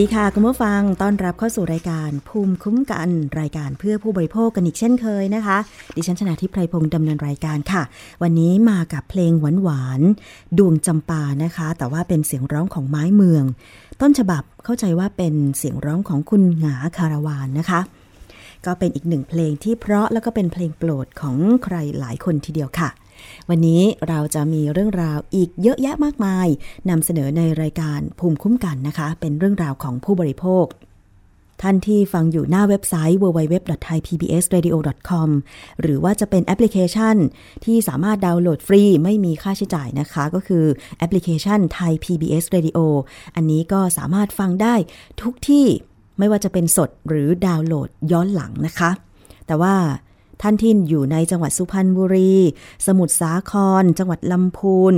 ดีค่ะคุณผู้ฟัง ต้อนรับเข้าสู่รายการภูมิคุ้มกันรายการเพื่อผู้บริโภคกันอีกเช่นเคยนะคะ ดิฉันชนะทิพไพรพงศ์ดำเนินรายการค่ะ วันนี้มากับเพลงหวานหวานดวงจำปานะคะ แต่ว่าเป็นเสียงร้องของไม้เมือง ต้นฉบับเข้าใจว่าเป็นเสียงร้องของคุณหงาคาราวานนะคะ ก็เป็นอีกหนึ่งเพลงที่เพราะแล้วก็เป็นเพลงโปรดของใครหลายคนทีเดียวค่ะ วันนี้เราจะมีเรื่องราวอีกเยอะแยะมากมายนำเสนอในรายการภูมิคุ้มกันนะคะ เป็นเรื่องราวของผู้บริโภค ท่านที่ฟังอยู่หน้าเว็บไซต์ www.thaipbsradio.com หรือว่าจะเป็นแอปพลิเคชัน ที่สามารถดาวน์โหลดฟรีไม่มีค่าใช้จ่ายนะคะ ก็คือแอปพลิเคชัน Thai PBS Radio อันนี้ก็สามารถฟังได้ทุกที่ไม่ว่าจะเป็นสดหรือดาวน์โหลดย้อนหลังนะคะ แต่ว่า ท่านที่อยู่ในจังหวัดสุพรรณบุรี สมุทรสาคร จังหวัดลำพูน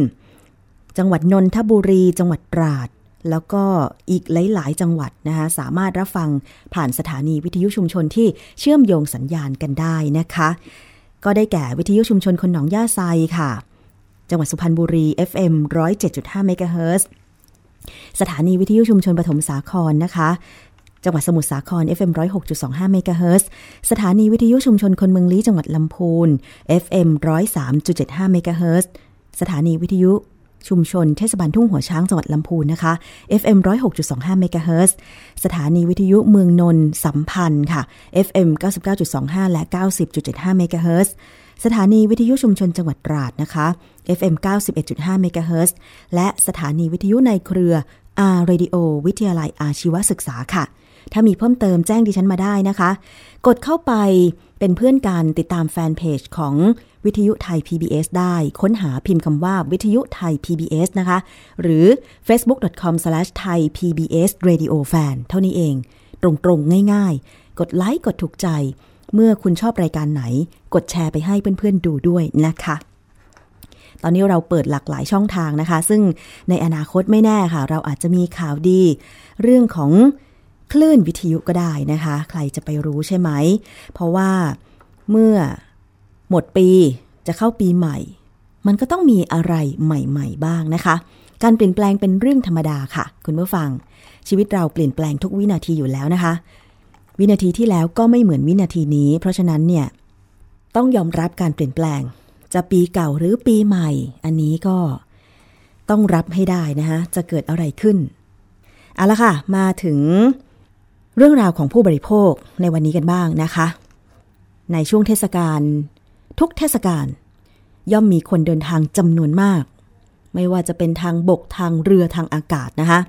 จังหวัดนนทบุรี จังหวัดตราด แล้วก็อีกหลาย ๆ จังหวัดนะคะสามารถรับฟังผ่านสถานีวิทยุชุมชนที่เชื่อมโยงสัญญาณกันได้นะคะ ก็ได้แก่วิทยุชุมชนคนหนองย่าไซค่ะ จังหวัดสุพรรณบุรี FM 107.5เมกะเฮิรตซ์สถานีวิทยุชุมชนปฐมสาครนะคะ จังหวัดสมุทรสาคร FM 106.25เมกะเฮิรตซ์สถานีวิทยุชุมชนคนเมืองลี้จังหวัดลำพูน FM 103.75เมกะเฮิรตซ์สถานีวิทยุชุมชนเทศบาลทุ่งหัวช้างจังหวัดลำพูนนะคะ FM 106.25เมกะเฮิรตซ์สถานีวิทยุเมืองนนท์สัมพันธ์ค่ะ FM 99.25 และ 90.75เมกะเฮิรตซ์สถานีวิทยุชุมชนจังหวัดตราดนะคะ FM 91.5เมกะเฮิรตซ์และสถานีวิทยุในเครือ R Radio วิทยาลัยอาชีวศึกษาค่ะ ถ้ามีเพิ่มเติมแจ้งดิฉันมาได้นะคะ กดเข้าไปเป็นเพื่อนกันติดตามแฟนเพจของวิทยุไทย PBS ได้ ค้นหาพิมพ์คำว่าวิทยุไทย PBS นะคะ หรือ facebook.com/thaipbsradiofan เท่านี้เอง ตรงๆ ง่ายๆ กดไลค์ กดถูกใจ เมื่อคุณชอบรายการไหน กดแชร์ไปให้เพื่อนๆ ดูด้วยนะคะ ตอนนี้เราเปิดหลากหลายช่องทางนะคะ ซึ่งในอนาคตไม่แน่ค่ะ เราอาจจะมีข่าวดี เรื่องของ คลื่นวิทยุก็ได้นะคะ ใครจะไปรู้ใช่ไหม เพราะว่าเมื่อหมดปีจะเข้าปีใหม่ มันก็ต้องมีอะไรใหม่ๆบ้างนะคะ การเปลี่ยนแปลงเป็นเรื่องธรรมดาค่ะ คุณผู้ฟัง ชีวิตเราเปลี่ยนแปลงทุกวินาทีอยู่แล้วนะคะ วินาทีที่แล้วก็ไม่เหมือนวินาทีนี้ เพราะฉะนั้นเนี่ยต้องยอมรับการเปลี่ยนแปลง จะปีเก่าหรือปีใหม่ อันนี้ก็ต้องรับให้ได้นะคะจะเกิดอะไรขึ้นเอาละค่ะ มาถึง เรื่องราวของผู้บริโภคในวันนี้กันบ้างนะคะ ในช่วงเทศกาลทุกเทศกาลย่อมมีคนเดินทางจำนวนมาก ไม่ว่าจะเป็นทางบกทางเรือทางอากาศนะคะ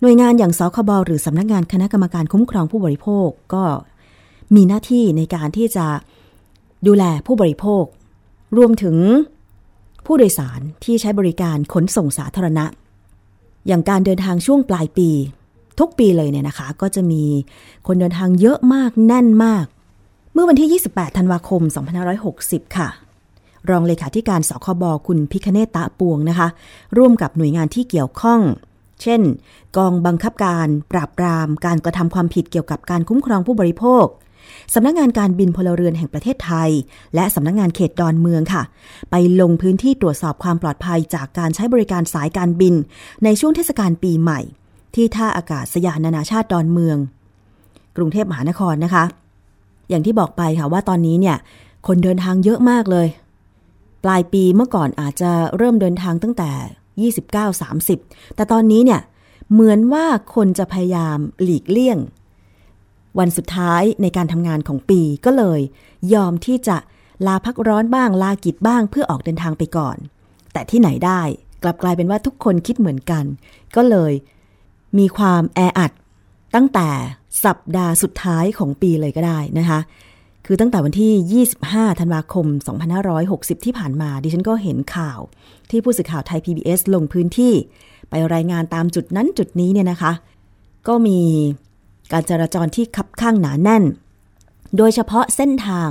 หน่วยงานอย่างสคบหรือสำนักงานคณะกรรมการคุ้มครองผู้บริโภคก็มีหน้าที่ในการที่จะดูแลผู้บริโภค รวมถึงผู้โดยสารที่ใช้บริการขนส่งสาธารณะ อย่างการเดินทางช่วงปลายปี ทุกปีเลยเนี่ยนะคะ ก็จะมีคนเดินทางเยอะมากแน่นมาก เมื่อวันที่ 28 ธันวาคม 2560 ค่ะ รองเลขาธิการสคบคุณพิคเนตตะปวงนะคะ ร่วมกับหน่วยงานที่เกี่ยวข้อง เช่น กองบังคับการปราบปราม การกระทำความผิดเกี่ยวกับการคุ้มครองผู้บริโภคสำนักงานการบินพลเรือนแห่งประเทศไทย และสำนักงานเขตดอนเมืองค่ะ ไปลงพื้นที่ตรวจสอบความปลอดภัยจากการใช้บริการสายการบิน ในช่วงเทศกาลปีใหม่ ที่ท่าอากาศสยานนานาชาติดอนเมือง กรุงเทพมหานครนะคะ อย่างที่บอกไปค่ะว่าตอนนี้เนี่ยคนเดินทางเยอะมากเลย ปลายปีเมื่อก่อนอาจจะเริ่มเดินทางตั้งแต่ 29-30 แต่ตอนนี้เนี่ยเหมือนว่าคนจะพยายามหลีกเลี่ยง วันสุดท้ายในการทำงานของปีก็เลย ยอมที่จะลาพักร้อนบ้างลากิจบ้างเพื่อออกเดินทางไปก่อน แต่ที่ไหนได้กลับกลายเป็นว่าทุกคนคิดเหมือนกัน ก็เลย มีความแออัดตั้งแต่สัปดาห์สุดท้ายของปีเลยก็ได้นะคะ คือตั้งแต่วันที่ 25 ธันวาคม 2560 ที่ผ่านมา ดิฉันก็เห็นข่าวที่ผู้สื่อข่าวไทย PBS ลงพื้นที่ ไปรายงานตามจุดนั้นจุดนี้เนี่ยนะคะ ก็มีการจราจรที่คับข้างหนาแน่น โดยเฉพาะเส้นทาง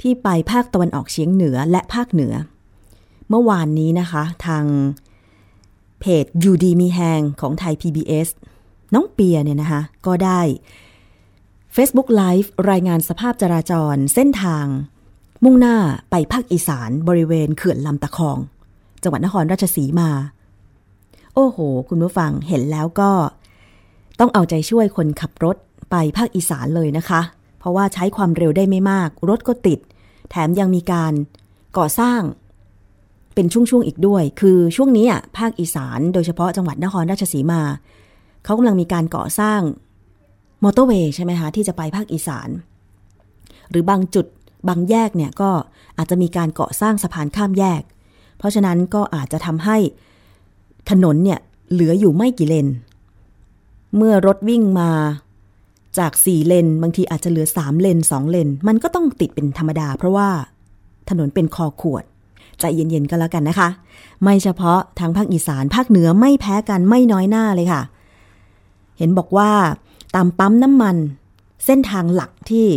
ที่ไปภาคตะวันออกเฉียงเหนือและภาคเหนือ เมื่อวานนี้นะคะ ทาง เพจยูดีมีแหงของไทย PBS น้องเปียเนี่ยนะคะ ก็ได้ Facebook Live รายงานสภาพจราจรเส้นทาง มุ่งหน้าไปภาคอีสานบริเวณเขื่อนลำตะคอง จังหวัดนครราชสีมา โอ้โห คุณผู้ฟังเห็นแล้วก็ ต้องเอาใจช่วยคนขับรถไปภาคอีสานเลยนะคะ เพราะว่าใช้ความเร็วได้ไม่มาก รถก็ติด แถมยังมีการก่อสร้าง เป็นช่วงๆอีกด้วย คือช่วงนี้อะภาคอีสานโดยเฉพาะจังหวัดนครราชสีมา เขากำลังมีการก่อสร้างมอเตอร์เวย์ใช่ไหมคะ ที่จะไปภาคอีสาน หรือบางจุดบางแยกเนี่ยก็อาจจะมีการก่อสร้างสะพานข้ามแยก เพราะฉะนั้นก็อาจจะทำให้ถนนเนี่ยเหลืออยู่ไม่กี่เลน เมื่อรถวิ่งมาจากสี่เลน บางทีอาจจะเหลือสามเลนสองเลน มันก็ต้องติดเป็นธรรมดา เพราะว่าถนนเป็นคอขวด ใจเย็นๆก็แล้วกันนะคะ ไม่เฉพาะทางภาคอีสานภาคเหนือไม่แพ้กันไม่น้อยหน้าเลยค่ะ เห็นบอกว่าตามปั๊มน้ำมัน เส้นทางหลักที่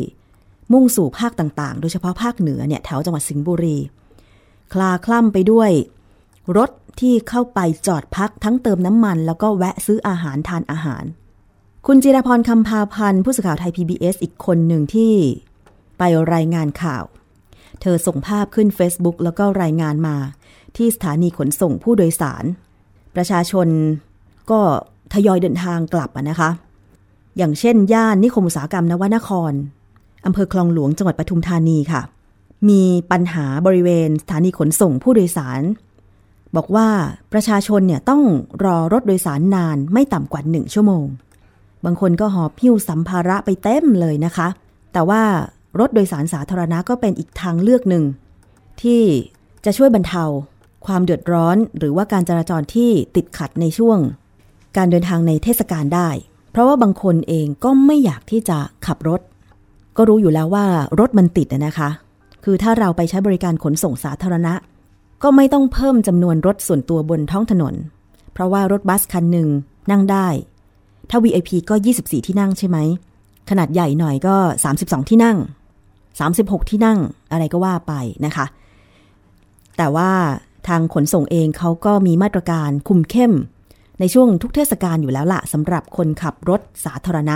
มุ่งสู่ภาคต่างๆ โดยเฉพาะภาคเหนือเนี่ยแถวจังหวัดสิงห์บุรี คลาคล่ำไปด้วย รถที่เข้าไปจอดพักทั้งเติมน้ำมัน แล้วก็แวะซื้ออาหารทานอาหาร คุณจิรพรคำพาพันธ์ผู้สื่อข่าวไทย PBS อีกคนหนึ่งที่ ไปรายงานข่าว เธอส่งภาพขึ้น Facebook แล้วก็รายงานมา ที่สถานีขนส่งผู้โดยสาร ประชาชนก็ทยอยเดินทางกลับนะคะ อย่างเช่น ย่านนิคมอุตสาหกรรมนวนครอำเภอคลองหลวงจังหวัดปทุมธานีค่ะ มีปัญหาบริเวณสถานีขนส่งผู้โดยสาร บอกว่าประชาชนเนี่ยต้องรอรถโดยสารนานไม่ต่ำกว่าหนึ่งชั่วโมง บางคนก็หอบพิ้วสัมภาระไปเต็มเลยนะคะ แต่ว่า รถโดยสารสาธารณะก็เป็นอีกทางเลือกหนึ่ง ที่จะช่วยบรรเทา ความเดือดร้อน หรือว่าการจราจรที่ติดขัดในช่วง การเดินทางในเทศกาลได้ เพราะว่าบางคนเองก็ไม่อยากที่จะขับรถ ก็รู้อยู่แล้วว่ารถมันติดนะคะ คือถ้าเราไปใช้บริการขนส่งสาธารณะ ก็ไม่ต้องเพิ่มจำนวนรถส่วนตัวบนท้องถนน เพราะว่ารถบัสคันหนึ่งนั่งได้ ถ้า VIP ก็ 24 ที่นั่งใช่ไหมขนาดใหญ่หน่อยก็ 32 ที่นั่ง 36 ที่นั่งอะไรก็ว่าไปนะคะ แต่ว่าทางขนส่งเองเขาก็มีมาตรการคุมเข้ม ในช่วงทุกเทศกาลอยู่แล้วละสำหรับคนขับรถสาธารณะ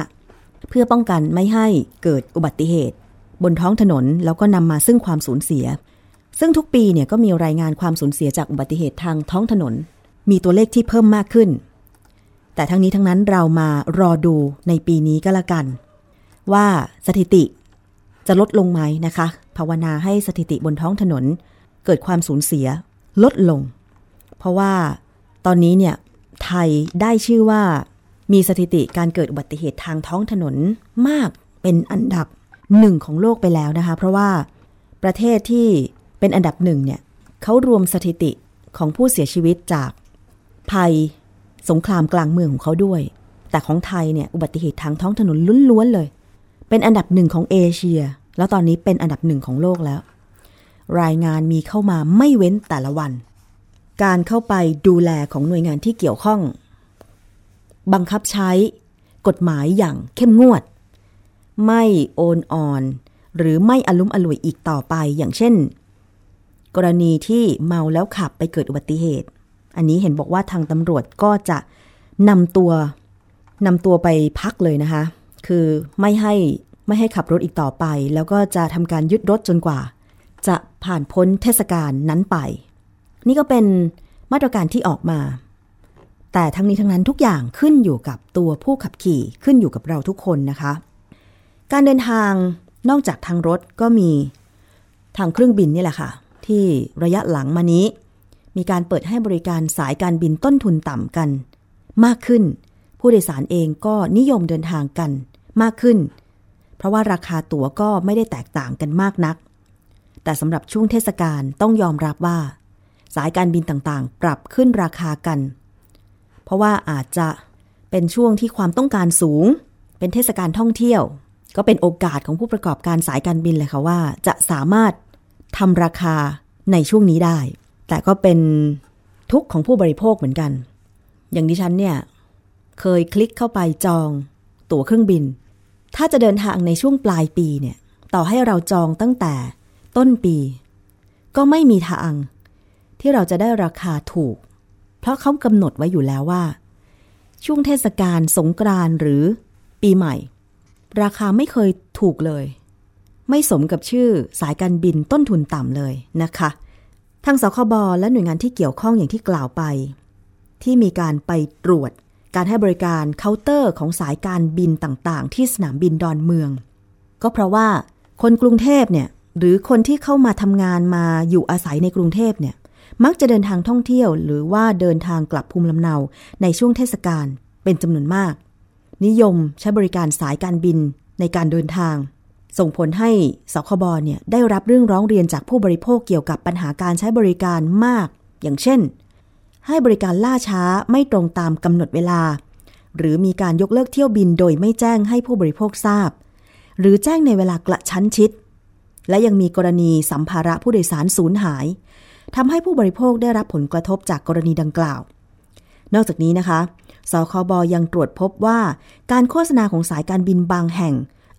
เพื่อป้องกันไม่ให้เกิดอุบัติเหตุ บนท้องถนนแล้วก็นำมาซึ่งความสูญเสีย ซึ่งทุกปีเนี่ยก็มีรายงานความสูญเสียจากอุบัติเหตุทางท้องถนน มีตัวเลขที่เพิ่มมากขึ้น แต่ทั้งนี้ทั้งนั้นเรามารอดูในปีนี้ก็แล้วกัน ว่าสถิติ จะลดลงไหมนะคะ ภาวนาให้สถิติบนท้องถนน เกิดความสูญเสียลดลง เพราะว่าตอนนี้เนี่ยไทยได้ชื่อว่ามีสถิติการเกิดอุบัติเหตุทางท้องถนนมากเป็นอันดับหนึ่งของโลกไปแล้วนะคะ เพราะว่าประเทศที่เป็นอันดับหนึ่งเนี่ยเขารวมสถิติของผู้เสียชีวิตจากภัยสงครามกลางเมืองของเขาด้วย แต่ของไทยเนี่ยอุบัติเหตุทางท้องถนนล้วนๆเลย เป็นอันดับหนึ่งของเอเชีย แล้วตอนนี้เป็นอันดับหนึ่งของโลกแล้ว รายงานมีเข้ามาไม่เว้นแต่ละวัน การเข้าไปดูแลของหน่วยงานที่เกี่ยวข้อง บังคับใช้กฎหมายอย่างเข้มงวด ไม่โอนอ่อน หรือไม่อลุ้มอล่วยอีกต่อไปอย่างเช่น กรณีที่เมาแล้วขับไปเกิดอุบัติเหตุ อันนี้เห็นบอกว่าทางตำรวจก็จะนำตัวนำตัวไปพักเลยนะคะ คือไม่ให้ ไม่ให้ขับรถอีกต่อไป แล้วก็จะทำการยึดรถจนกว่า จะผ่านพ้นเทศกาลนั้นไป นี่ก็เป็นมาตรการที่ออกมา แต่ทั้งนี้ทั้งนั้นทุกอย่างขึ้นอยู่กับตัวผู้ขับขี่ขึ้นอยู่กับเราทุกคนนะคะ การเดินทางนอกจากทางรถก็มีทางเครื่องบินนี่แหละค่ะ ที่ระยะหลังมานี้ มีการเปิดให้บริการสายการบินต้นทุนต่ำกัน มากขึ้น ผู้โดยสารเองก็นิยมเดินทางกัน มากขึ้น เพราะว่าราคาตั๋วก็ไม่ได้แตกต่างกันมากนัก แต่สำหรับช่วงเทศกาลต้องยอมรับว่า สายการบินต่างๆ ปรับขึ้นราคากัน เพราะว่าอาจจะเป็นช่วงที่ความต้องการสูง เป็นเทศกาลท่องเที่ยว ก็เป็นโอกาสของผู้ประกอบการสายการบินเลยค่ะว่า จะสามารถทำราคาในช่วงนี้ได้ แต่ก็เป็นทุกข์ของผู้บริโภคเหมือนกัน อย่างดิฉันเนี่ย เคยคลิกเข้าไปจอง ตั๋วเครื่องบิน ถ้าจะเดินทางในช่วงปลายปีเนี่ย ต่อให้เราจองตั้งแต่ต้นปี ก็ไม่มีทาง ที่เราจะได้ราคาถูก เพราะเขากำหนดไว้อยู่แล้วว่า ช่วงเทศกาลสงกรานต์หรือปีใหม่ ราคาไม่เคยถูกเลย ไม่สมกับชื่อสายการบินต้นทุนต่ำเลยนะคะ ทางสคบและหน่วยงานที่เกี่ยวข้องอย่างที่กล่าวไป ที่มีการไปตรวจ การให้บริการเคาน์เตอร์ของสายการบินต่างๆ ที่สนามบินดอนเมือง ก็เพราะว่าคนกรุงเทพเนี่ยหรือคนที่เข้ามาทำงานมาอยู่อาศัยในกรุงเทพเนี่ยมักจะเดินทางท่องเที่ยว หรือว่าเดินทางกลับภูมิลำเนาในช่วงเทศกาลเป็นจำนวนมาก นิยมใช้บริการสายการบินในการเดินทาง ส่งผลให้สคบเนี่ยได้รับเรื่องร้องเรียนจากผู้บริโภคเกี่ยวกับปัญหาการใช้บริการมาก อย่างเช่น ให้บริการล่าช้าไม่ตรงตามกำหนดเวลา หรือมีการยกเลิกเที่ยวบินโดยไม่แจ้งให้ผู้บริโภคทราบ หรือแจ้งในเวลากระชั้นชิด และยังมีกรณีสัมภาระผู้โดยสารสูญหายทำให้ผู้บริโภคได้รับผลกระทบจากกรณีดังกล่าว นอกจากนี้นะคะสคบยังตรวจพบว่า การโฆษณาของสายการบินบางแห่ง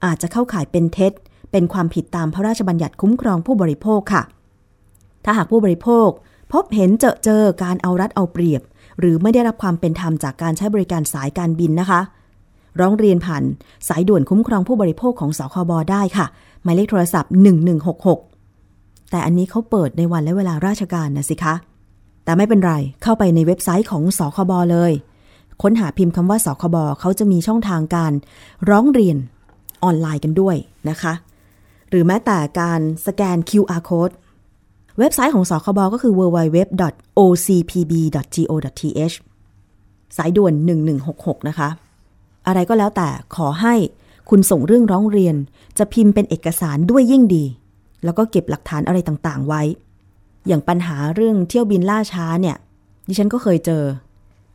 อาจจะเข้าข่ายเป็นเท็จ เป็นความผิดตามพระราชบัญญัติคุ้มครองผู้บริโภคค่ะ ถ้าหากผู้บริโภค พบเห็นเจอเจอการเอารัดเอาเปรียบ หรือไม่ได้รับความเป็นธรรมจากการใช้บริการสายการบินนะคะ ร้องเรียนผ่านสายด่วนคุ้มครองผู้บริโภคของสคบได้ค่ะ หมายเลขโทรศัพท์ 1166 แต่อันนี้เขาเปิดในวันและเวลาราชการนะสิคะ แต่ไม่เป็นไรเข้าไปในเว็บไซต์ของสคบเลย ค้นหาพิมพ์คำว่าสคบเขาจะมีช่องทางการร้องเรียนออนไลน์กันด้วยนะคะ หรือแม้แต่การสแกน QR code เว็บไซต์ของสคบก็คือ www.ocpb.go.th สายด่วน 1166 นะคะ อะไรก็แล้วแต่ขอให้คุณส่งเรื่องร้องเรียน จะพิมพ์เป็นเอกสารด้วยยิ่งดี แล้วก็เก็บหลักฐานอะไรต่างๆ ไว้ อย่างปัญหาเรื่องเที่ยวบินล่าช้าเนี่ย ดิฉันก็เคยเจอ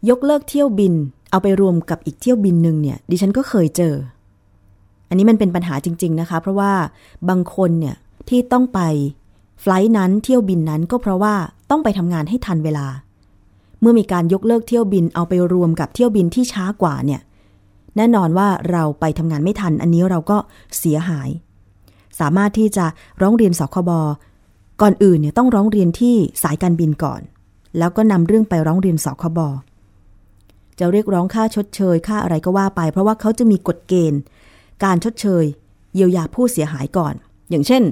ยกเลิกเที่ยวบิน เอาไปรวมกับอีกเที่ยวบินหนึ่งเนี่ย ดิฉันก็เคยเจอ อันนี้มันเป็นปัญหาจริง ๆนะคะ เพราะว่าบางคนเนี่ยที่ต้องไป ไฟล์นั้นเที่ยวบินนั้นก็เพราะว่าต้องไปทำงานให้ทันเวลา เมื่อมีการยกเลิกเที่ยวบินเอาไปรวมกับเที่ยวบินที่ช้ากว่าเนี่ย แน่นอนว่าเราไปทำงานไม่ทัน อันนี้เราก็เสียหาย สามารถที่จะร้องเรียนสคบก่อนอื่นเนี่ยต้องร้องเรียนที่สายการบินก่อน แล้วก็นำเรื่องไปร้องเรียนสคบจะเรียกร้องค่าชดเชยค่าอะไรก็ว่าไป เพราะว่าเขาจะมีกฎเกณฑ์ การชดเชย เยียวยาผู้เสียหายก่อน อย่างเช่น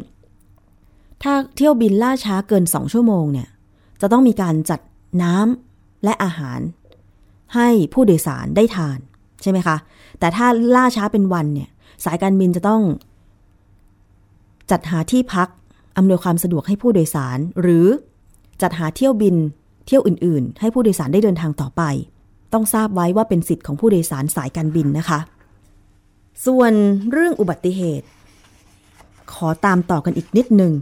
ถ้าเที่ยวบินล่าช้าเกินสองชั่วโมงเนี่ย จะต้องมีการจัดน้ำและอาหาร ให้ผู้โดยสารได้ทานใช่ไหมคะ แต่ถ้าล่าช้าเป็นวันเนี่ย สายการบินจะต้อง จัดหาที่พักอำนวยความสะดวกให้ผู้โดยสาร หรือจัดหาเที่ยวบินเที่ยวอื่น ๆ ให้ผู้โดยสารได้เดินทางต่อไป ต้องทราบไว้ว่าเป็นสิทธิ์ของผู้โดยสารสายการบินนะคะ ส่วนเรื่องอุบัติเหตุ ขอตามต่อกันอีกนิดหนึ่ง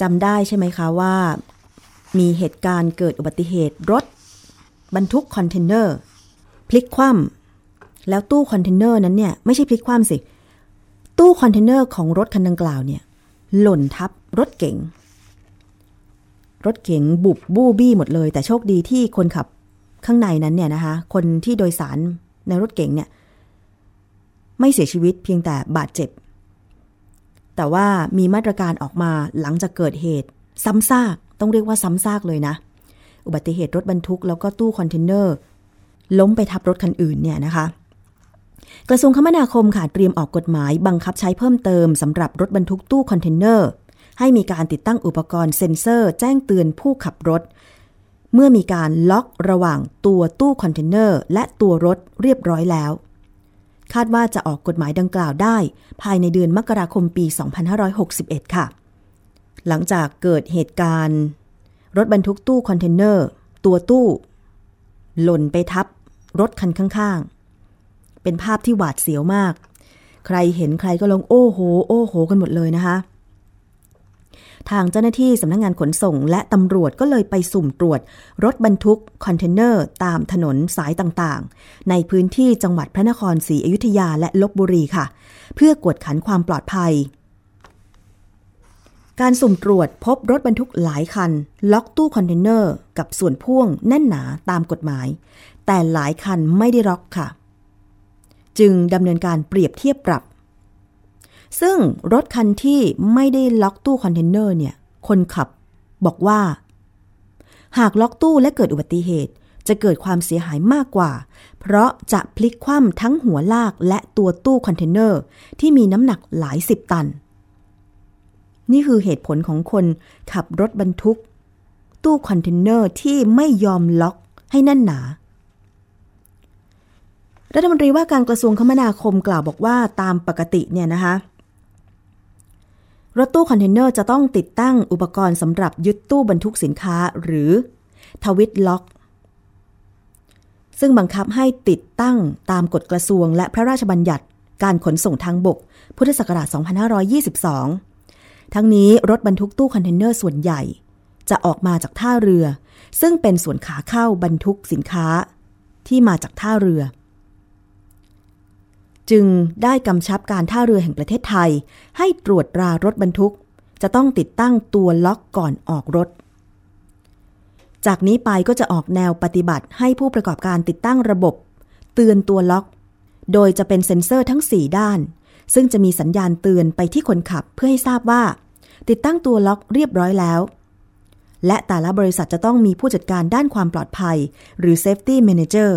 จำได้ใช่ไหมคะว่า มีเหตุการณ์เกิดอุบัติเหตุรถ บรรทุกคอนเทนเนอร์ พลิกคว่ำแล้วตู้คอนเทนเนอร์นั้นเนี่ย ไม่ใช่พลิกคว่ำสิ ตู้คอนเทนเนอร์ของรถคันดังกล่าวเนี่ย หล่นทับรถเก๋งรถเก๋งบุบบู้บี้หมดเลย แต่โชคดีที่คนขับข้างในนั้นเนี่ยนะคะ คนที่โดยสารในรถเก๋งเนี่ย ไม่เสียชีวิตเพียงแต่บาดเจ็บ แต่ว่ามีมาตรการออกมาหลังจากเกิดเหตุ ซ้ำซากต้องเรียกว่าซ้ำซากเลยนะ อุบัติเหตุรถบรรทุกแล้วก็ตู้คอนเทนเนอร์ ล้มไปทับรถคันอื่นเนี่ยนะคะ กระทรวงคมนาคมค่ะเตรียมออกกฎหมายบังคับใช้เพิ่มเติมสำหรับรถบรรทุกตู้คอนเทนเนอร์ให้มีการติดตั้งอุปกรณ์เซ็นเซอร์ แจ้งเตือนผู้ขับรถ เมื่อมีการล็อกระหว่างตัวตู้คอนเทนเนอร์และตัวรถเรียบร้อยแล้ว คาดว่าจะออกกฎหมายดังกล่าวได้ ภายในเดือนมกราคมปี 2561 ค่ะ หลังจากเกิดเหตุการณ์ รถบรรทุกตู้คอนเทนเนอร์ ตัวตู้ หล่นไปทับ รถคันข้างๆ เป็นภาพที่หวาดเสียวมาก ใครเห็นใครก็ร้องโอ้โห โอ้โห กันหมดเลยนะคะ ทางเจ้าหน้าที่สำนักงานขนส่ง และตำรวจก็เลยไปสุ่มตรวจ รถบรรทุกคอนเทนเนอร์ตามถนนสายต่างๆ ในพื้นที่จังหวัดพระนครศรีอยุธยาและลพบุรีค่ะ เพื่อกวดขันความปลอดภัย การสุ่มตรวจพบรถบรรทุกหลายคัน ล็อกตู้คอนเทนเนอร์กับส่วนพ่วงแน่นหนาตามกฎหมาย แต่หลายคันไม่ได้ล็อกค่ะ จึงดำเนินการเปรียบเทียบปรับ ซึ่งรถคันที่ไม่ได้ล็อกตู้คอนเทนเนอร์เนี่ย คนขับบอกว่า หากล็อกตู้และเกิดอุบัติเหตุ จะเกิดความเสียหายมากกว่า เพราะจะพลิกคว่ำทั้งหัวลากและตัวตู้คอนเทนเนอร์ที่มีน้ำหนักหลายสิบตัน นี่คือเหตุผลของคนขับรถบรรทุก ตู้คอนเทนเนอร์ที่ไม่ยอมล็อกให้แน่นหนารัฐมนตรีว่าการกระทรวงคมนาคมกล่าวบอกว่าตามปกติเนี่ยนะคะ รถตู้คอนเทนเนอร์จะต้องติดตั้งอุปกรณ์สำหรับยึดตู้บรรทุกสินค้าหรือ twist lock ซึ่งบังคับให้ติดตั้งตามกฎกระทรวง และพระราชบัญญัติการขนส่งทางบก พุทธศักราช 2522 ทั้งนี้รถบรรทุกตู้คอนเทนเนอร์ส่วนใหญ่ จะออกมาจากท่าเรือ ซึ่งเป็นส่วนขาเข้าบรรทุกสินค้าที่มาจากท่าเรือ จึงได้กำชับการท่าเรือแห่งประเทศไทย ให้ตรวจตรารถบรรทุก จะต้องติดตั้งตัวล็อกก่อนออกรถ จากนี้ไปก็จะออกแนวปฏิบัติให้ผู้ประกอบการติดตั้งระบบ เตือนตัวล็อก โดยจะเป็นเซ็นเซอร์ทั้ง 4 ด้าน ซึ่งจะมีสัญญาณเตือนไปที่คนขับเพื่อให้ทราบว่า ติดตั้งตัวล็อกเรียบร้อยแล้ว และแต่ละบริษัทจะต้องมีผู้จัดการด้านความปลอดภัย หรือ Safety Manager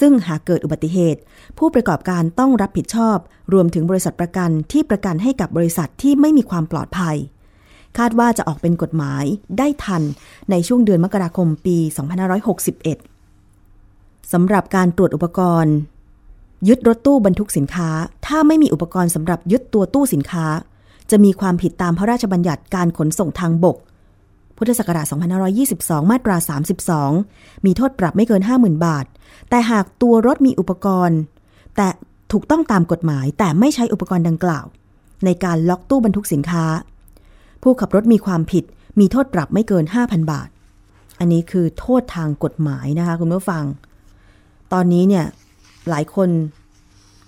ซึ่งหากเกิดอุบัติเหตุ ผู้ประกอบการต้องรับผิดชอบ รวมถึงบริษัทประกันที่ประกันให้กับบริษัทที่ไม่มีความปลอดภัย คาดว่าจะออกเป็นกฎหมายได้ทันในช่วงเดือนมกราคมปี 2561 สำหรับการตรวจอุปกรณ์ ยึดรถตู้บรรทุกสินค้า ถ้าไม่มีอุปกรณ์สำหรับยึดตัวตู้สินค้า จะมีความผิดตามพระราชบัญญัติการขนส่งทางบก พุทธศักราช2522 มาตรา 32 มีโทษปรับไม่เกิน 50,000 บาท แต่หากตัวรถมีอุปกรณ์ แต่ถูกต้องตามกฎหมายแต่ไม่ใช้อุปกรณ์ดังกล่าว ในการล็อกตู้บรรทุกสินค้า ผู้ขับรถมีความผิด มีโทษปรับไม่เกิน 5,000 บาท อันนี้คือโทษทางกฎหมายนะคะคุณผู้ฟัง ตอนนี้เนี่ยหลายคน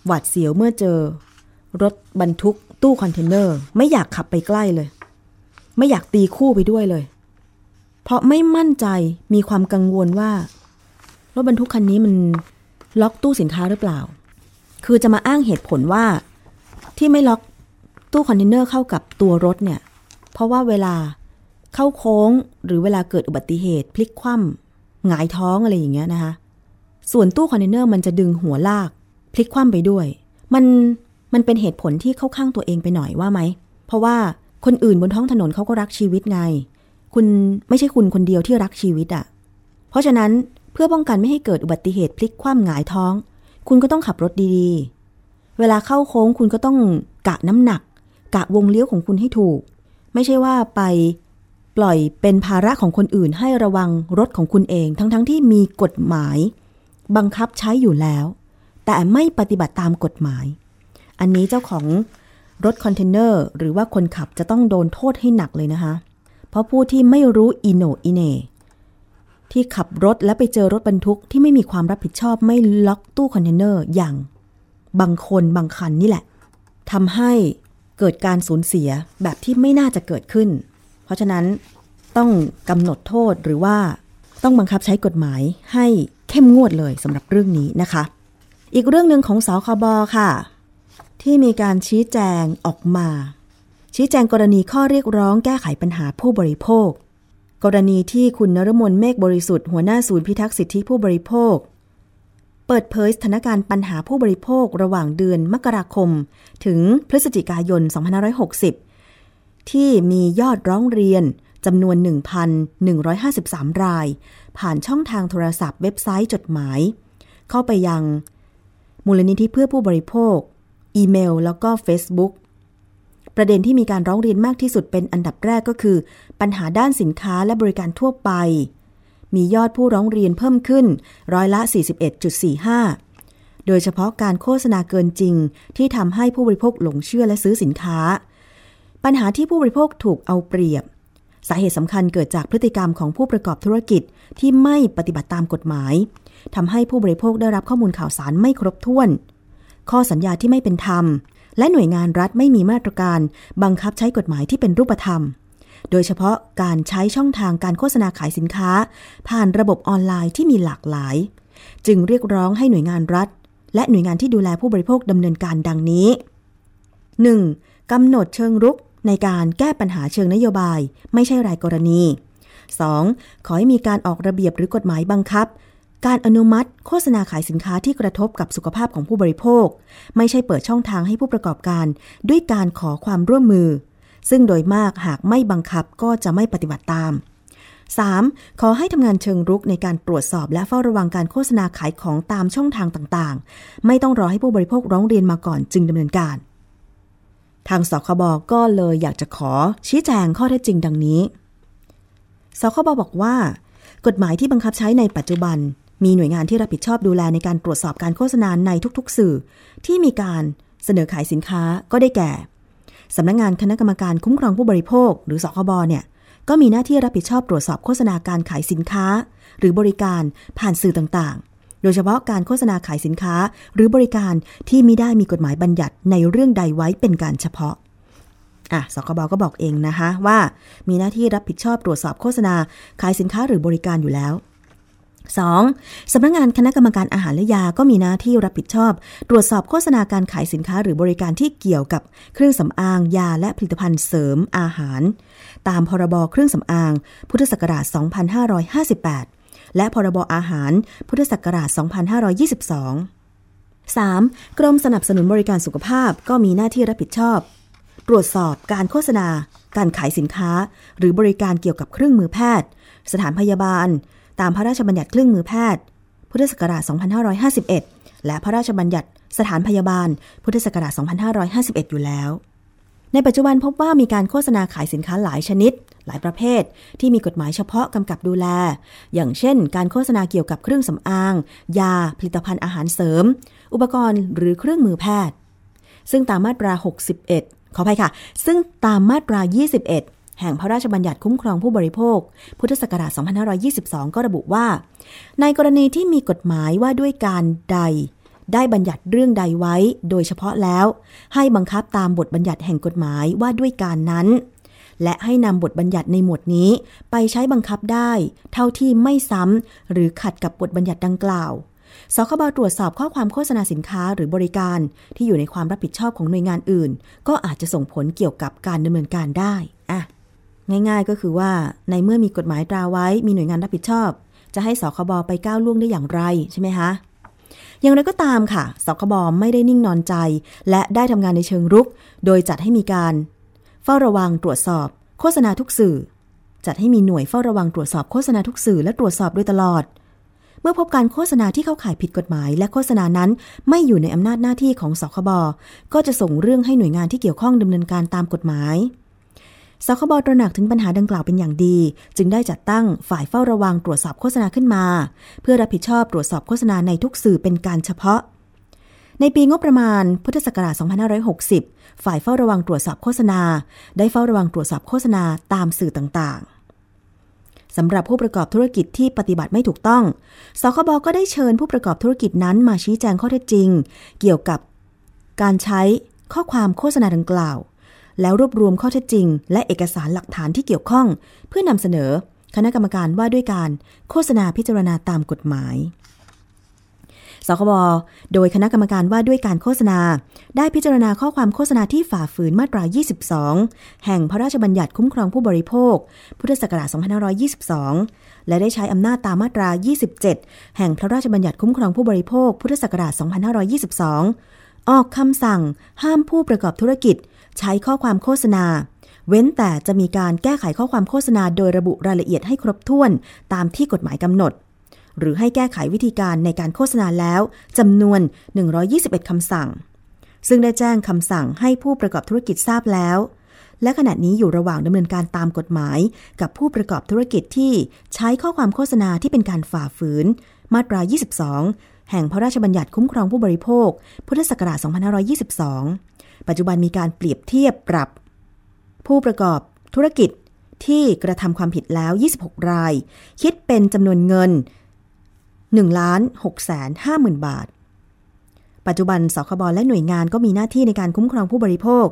หวาดเสียวเมื่อเจอ รถบรรทุกตู้คอนเทนเนอร์ ไม่อยากขับไปใกล้เลย ไม่อยากตีคู่ไปด้วยเลย เพราะไม่มั่นใจมีความกังวลว่ารถบรรทุกคันนี้มันล็อกตู้สินค้าหรือเปล่า คือจะมาอ้างเหตุผลว่าที่ไม่ล็อกตู้คอนเทนเนอร์เข้ากับตัวรถเนี่ย เพราะว่าเวลาเข้าโค้งหรือเวลาเกิดอุบัติเหตุ พลิกคว่ำหงายท้องอะไรอย่างเงี้ยนะคะ ส่วนตู้คอนเทนเนอร์มันจะดึงหัวลาก พลิกคว่ำไปด้วย มันมันเป็นเหตุผลที่เข้าข้างตัวเองไปหน่อยว่าไหม เพราะว่าคนอื่นบนท้องถนนเขาก็รักชีวิตไง คุณไม่ใช่คุณคนเดียวที่รักชีวิตอะ่ะ เพราะฉะนั้นเพื่อป้องกันไม่ให้เกิดอุบัติเหตุพลิกคว่ำหงายท้อง คุณก็ต้องขับรถดีๆ เวลาเข้าโค้งคุณก็ต้องกะน้ำหนัก กะวงเลี้ยวของคุณให้ถูก ไม่ใช่ว่าไปปล่อยเป็นภาระของคนอื่นให้ระวังรถของคุณเอง ทั้งๆที่มีกฎหมาย บังคับใช้อยู่แล้ว แต่ไม่ปฏิบัติตามกฎหมาย อันนี้เจ้าของรถคอนเทนเนอร์หรือว่าคนขับจะต้องโดนโทษให้หนักเลยนะคะ เพราะผู้ที่ไม่รู้อีโหน่อีเหน่ ที่ขับรถและไปเจอรถบรรทุกที่ไม่มีความรับผิดชอบไม่ล็อกตู้คอนเทนเนอร์อย่าง บางคนบางคันนี่แหละทำให้เกิดการสูญเสียแบบที่ไม่น่าจะเกิดขึ้น เพราะฉะนั้นต้องกำหนดโทษหรือว่าต้องบังคับใช้กฎหมายให้เข้มงวดเลยสำหรับเรื่องนี้นะคะ อีกเรื่องหนึ่งของสคบค่ะ ที่มีการชี้แจงออกมา ชี้แจงกรณีข้อเรียกร้องแก้ไขปัญหาผู้บริโภค กรณีที่คุณนรมนเมฆบริสุทธิ์หัวหน้าศูนย์พิทักษ์สิทธิผู้บริโภค เปิดเผยสถานการณ์ปัญหาผู้บริโภคระหว่างเดือนมกราคม ถึงพฤศจิกายน 2560 ที่มียอดร้องเรียนจำนวน 1,153 ราย ผ่านช่องทางโทรศัพท์เว็บไซต์จดหมาย เข้าไปยัง มูลนิธิเพื่อผู้บริโภค อีเมล แล้วก็ Facebook ประเด็นที่มีการร้องเรียนมากที่สุดเป็นอันดับแรกก็คือ ปัญหาด้านสินค้าและบริการทั่วไป มียอดผู้ร้องเรียนเพิ่มขึ้นร้อยละ 41.45 โดยเฉพาะการโฆษณาเกินจริง ที่ทำให้ผู้บริโภคหลงเชื่อและซื้อสินค้า ปัญหาที่ผู้บริโภคถูกเอาเปรียบ สาเหตุสำคัญเกิดจากพฤติกรรมของผู้ประกอบธุรกิจที่ไม่ปฏิบัติตามกฎหมายทำให้ผู้บริโภคได้รับข้อมูลข่าวสารไม่ครบถ้วน ข้อสัญญาที่ไม่เป็นธรรม และหน่วยงานรัฐไม่มีมาตรการบังคับใช้กฎหมายที่เป็นรูปธรรม โดยเฉพาะการใช้ช่องทางการโฆษณาขายสินค้า ผ่านระบบออนไลน์ที่มีหลากหลาย จึงเรียกร้องให้หน่วยงานรัฐ และหน่วยงานที่ดูแลผู้บริโภคดำเนินการดังนี้ 1. กำหนดเชิงรุกในการแก้ปัญหาเชิงนโยบาย ไม่ใช่รายกรณี 2. ขอให้มีการออกระเบียบหรือกฎหมายบังคับ การอนุมัติโฆษณาขายสินค้าที่กระทบกับสุขภาพของผู้บริโภค ไม่ใช่เปิดช่องทางให้ผู้ประกอบการ ด้วยการขอความร่วมมือ ซึ่งโดยมากหากไม่บังคับก็จะไม่ปฏิบัติตาม 3. ขอให้ทำงานเชิงรุกในการตรวจสอบและเฝ้าระวังการโฆษณาขายของตามช่องทางต่างๆ ไม่ต้องรอให้ผู้บริโภคร้องเรียนมาก่อนจึงดำเนินการ ทางสคบก็เลยอยากจะขอชี้แจงข้อเท็จจริงดังนี้ สคบบอกว่า กฎหมายที่บังคับใช้ในปัจจุบัน มีหน่วยงานที่รับผิดชอบดูแลในการตรวจสอบการโฆษณาในทุกๆ สื่อ ที่มีการเสนอขายสินค้าก็ได้แก่สำนักงงานคณะกรรมการคุ้มครองผู้บริโภค หรือสคบเนี่ยก็มีหน้าที่รับผิดชอบตรวจสอบโฆษณาการขายสินค้า หรือบริการผ่านสื่อต่างๆ โดยเฉพาะการโฆษณาขายสินค้า หรือบริการที่ไม่ได้มีกฎหมายบัญญัติในเรื่องใดไว้เป็นการเฉพาะอะสคบก็บอกเองนะคะว่า มีหน้าที่รับผิดชอบตรวจสอบโฆษณาขายสินค้าหรือบริการอยู่แล้ว 2. สำนักงงานคณะกรรมการอาหารและยาก็มีหน้าที่รับผิดชอบ ตรวจสอบโฆษณาการขายสินค้าหรือบริการที่เกี่ยวกับเครื่องสำอาง ยาและผลิตภัณฑ์เสริมอาหาร ตามพรบเครื่องสำอาง พุทธศักราช 2558 และพรบอาหาร พุทธศักราช 2522 3. กรมสนับสนุนบริการสุขภาพก็มีหน้าที่รับผิดชอบ ตรวจสอบการโฆษณา การขายสินค้า หรือบริการเกี่ยวกับเครื่องมือแพทย์ สถานพยาบาล ตามพระราชบัญญัติเครื่องมือแพทย์ พุทธศักราช 2551 และพระราชบัญญัติสถานพยาบาล พุทธศักราช 2551 อยู่แล้ว ในปัจจุบันพบว่ามีการโฆษณาขายสินค้าหลายชนิด หลายประเภท ที่มีกฎหมายเฉพาะกำกับดูแล อย่างเช่น การโฆษณาเกี่ยวกับเครื่องสำอาง ยา ผลิตภัณฑ์อาหารเสริม อุปกรณ์หรือเครื่องมือแพทย์ ซึ่งตามมาตรา 61 ขออภัยค่ะ ซึ่งตามมาตรา 21 แห่งพระราชบัญญัติคุ้มครองผู้บริโภค พุทธศักราช 2522 ก็ระบุว่า ในกรณีที่มีกฎหมายว่าด้วยการใด ได้บัญญัติเรื่องใดไว้ โดยเฉพาะแล้ว ให้บังคับตามบทบัญญัติแห่งกฎหมายว่าด้วยการนั้น และให้นำบทบัญญัติในหมวดนี้ไปใช้บังคับได้ เท่าที่ไม่ซ้ำหรือขัดกับบทบัญญัติดังกล่าวสคบตรวจสอบข้อความโฆษณาสินค้าหรือบริการที่อยู่ในความรับผิดชอบของหน่วยงานอื่น ก็อาจจะส่งผลเกี่ยวกับการดำเนินการได้อะ ง่าย ๆ ก็คือว่าในเมื่อมีกฎหมายตราไว้ มีหน่วยงานรับผิดชอบ จะให้สคบไปก้าวล่วงได้อย่างไรใช่ไหมคะอย่างไรก็ตามค่ะ สคบไม่ได้นิ่งนอนใจ และได้ทำงานในเชิงรุก โดยจัดให้มีการ เฝ้าระวังตรวจสอบ โฆษณาทุกสื่อ จัดให้มีหน่วยเฝ้าระวังตรวจสอบโฆษณาทุกสื่อและตรวจสอบโดยตลอด เมื่อพบการโฆษณาที่เข้าข่ายผิดกฎหมาย และโฆษณานั้นไม่อยู่ในอำนาจหน้าที่ของสคบก็จะส่งเรื่องให้หน่วยงานที่เกี่ยวข้องดำเนินการตามกฎหมาย สคบตระหนักถึงปัญหาดังกล่าวเป็นอย่างดี จึงได้จัดตั้งฝ่ายเฝ้าระวังตรวจสอบโฆษณาขึ้นมา เพื่อรับผิดชอบตรวจสอบโฆษณาในทุกสื่อเป็นการเฉพาะ ในปีงบประมาณพุทธศักราช 2560 ฝ่ายเฝ้าระวังตรวจสอบโฆษณา ได้เฝ้าระวังตรวจสอบโฆษณาตามสื่อต่างๆสำหรับผู้ประกอบธุรกิจที่ปฏิบัติไม่ถูกต้อง สคบก็ได้เชิญผู้ประกอบธุรกิจนั้นมาชี้แจงข้อเท็จจริง เกี่ยวกับการใช้ข้อความโฆษณาดังกล่าว แล้วรวบรวมข้อเท็จจริง และเอกสารหลักฐานที่เกี่ยวข้อง เพื่อนำเสนอคณะกรรมการว่าด้วยการโฆษณาพิจารณาตามกฎหมายสคบโดยคณะกรรมการว่าด้วยการโฆษณา ได้พิจารณาข้อความโฆษณาที่ฝ่าฝืนมาตรา 22 แห่งพระราชบัญญัติคุ้มครองผู้บริโภค พุทธศักราช 2522 และได้ใช้อำนาจตามมาตรา 27 แห่งพระราชบัญญัติคุ้มครองผู้บริโภค พุทธศักราช 2522 ออกคำสั่งห้ามผู้ประกอบธุรกิจ ใช้ข้อความโฆษณา เว้นแต่จะมีการแก้ไขข้อความโฆษณา โดยระบุรายละเอียดให้ครบถ้วนตามที่กฎหมายกำหนด หรือให้แก้ไขวิธีการในการโฆษณาแล้วจำนวน 121คำสั่ง ซึ่งได้แจ้งคำสั่งให้ผู้ประกอบธุรกิจทราบแล้ว และขณะนี้อยู่ระหว่างดำเนินการตามกฎหมาย กับผู้ประกอบธุรกิจที่ใช้ข้อความโฆษณาที่เป็นการฝ่าฝืน มาตรา 22 แห่งพระราชบัญญัติคุ้มครองผู้บริโภค พุทธศักราช 2522 ปัจจุบันมีการเปรียบเทียบปรับ ผู้ประกอบธุรกิจที่กระทำความผิดแล้ว 26 ราย คิดเป็นจำนวนเงิน1ล้าน6แสน5หมื่นบาท ปัจจุบันสคบและหน่วยงานก็มีหน้าที่ในการคุ้มครองผู้บริโภค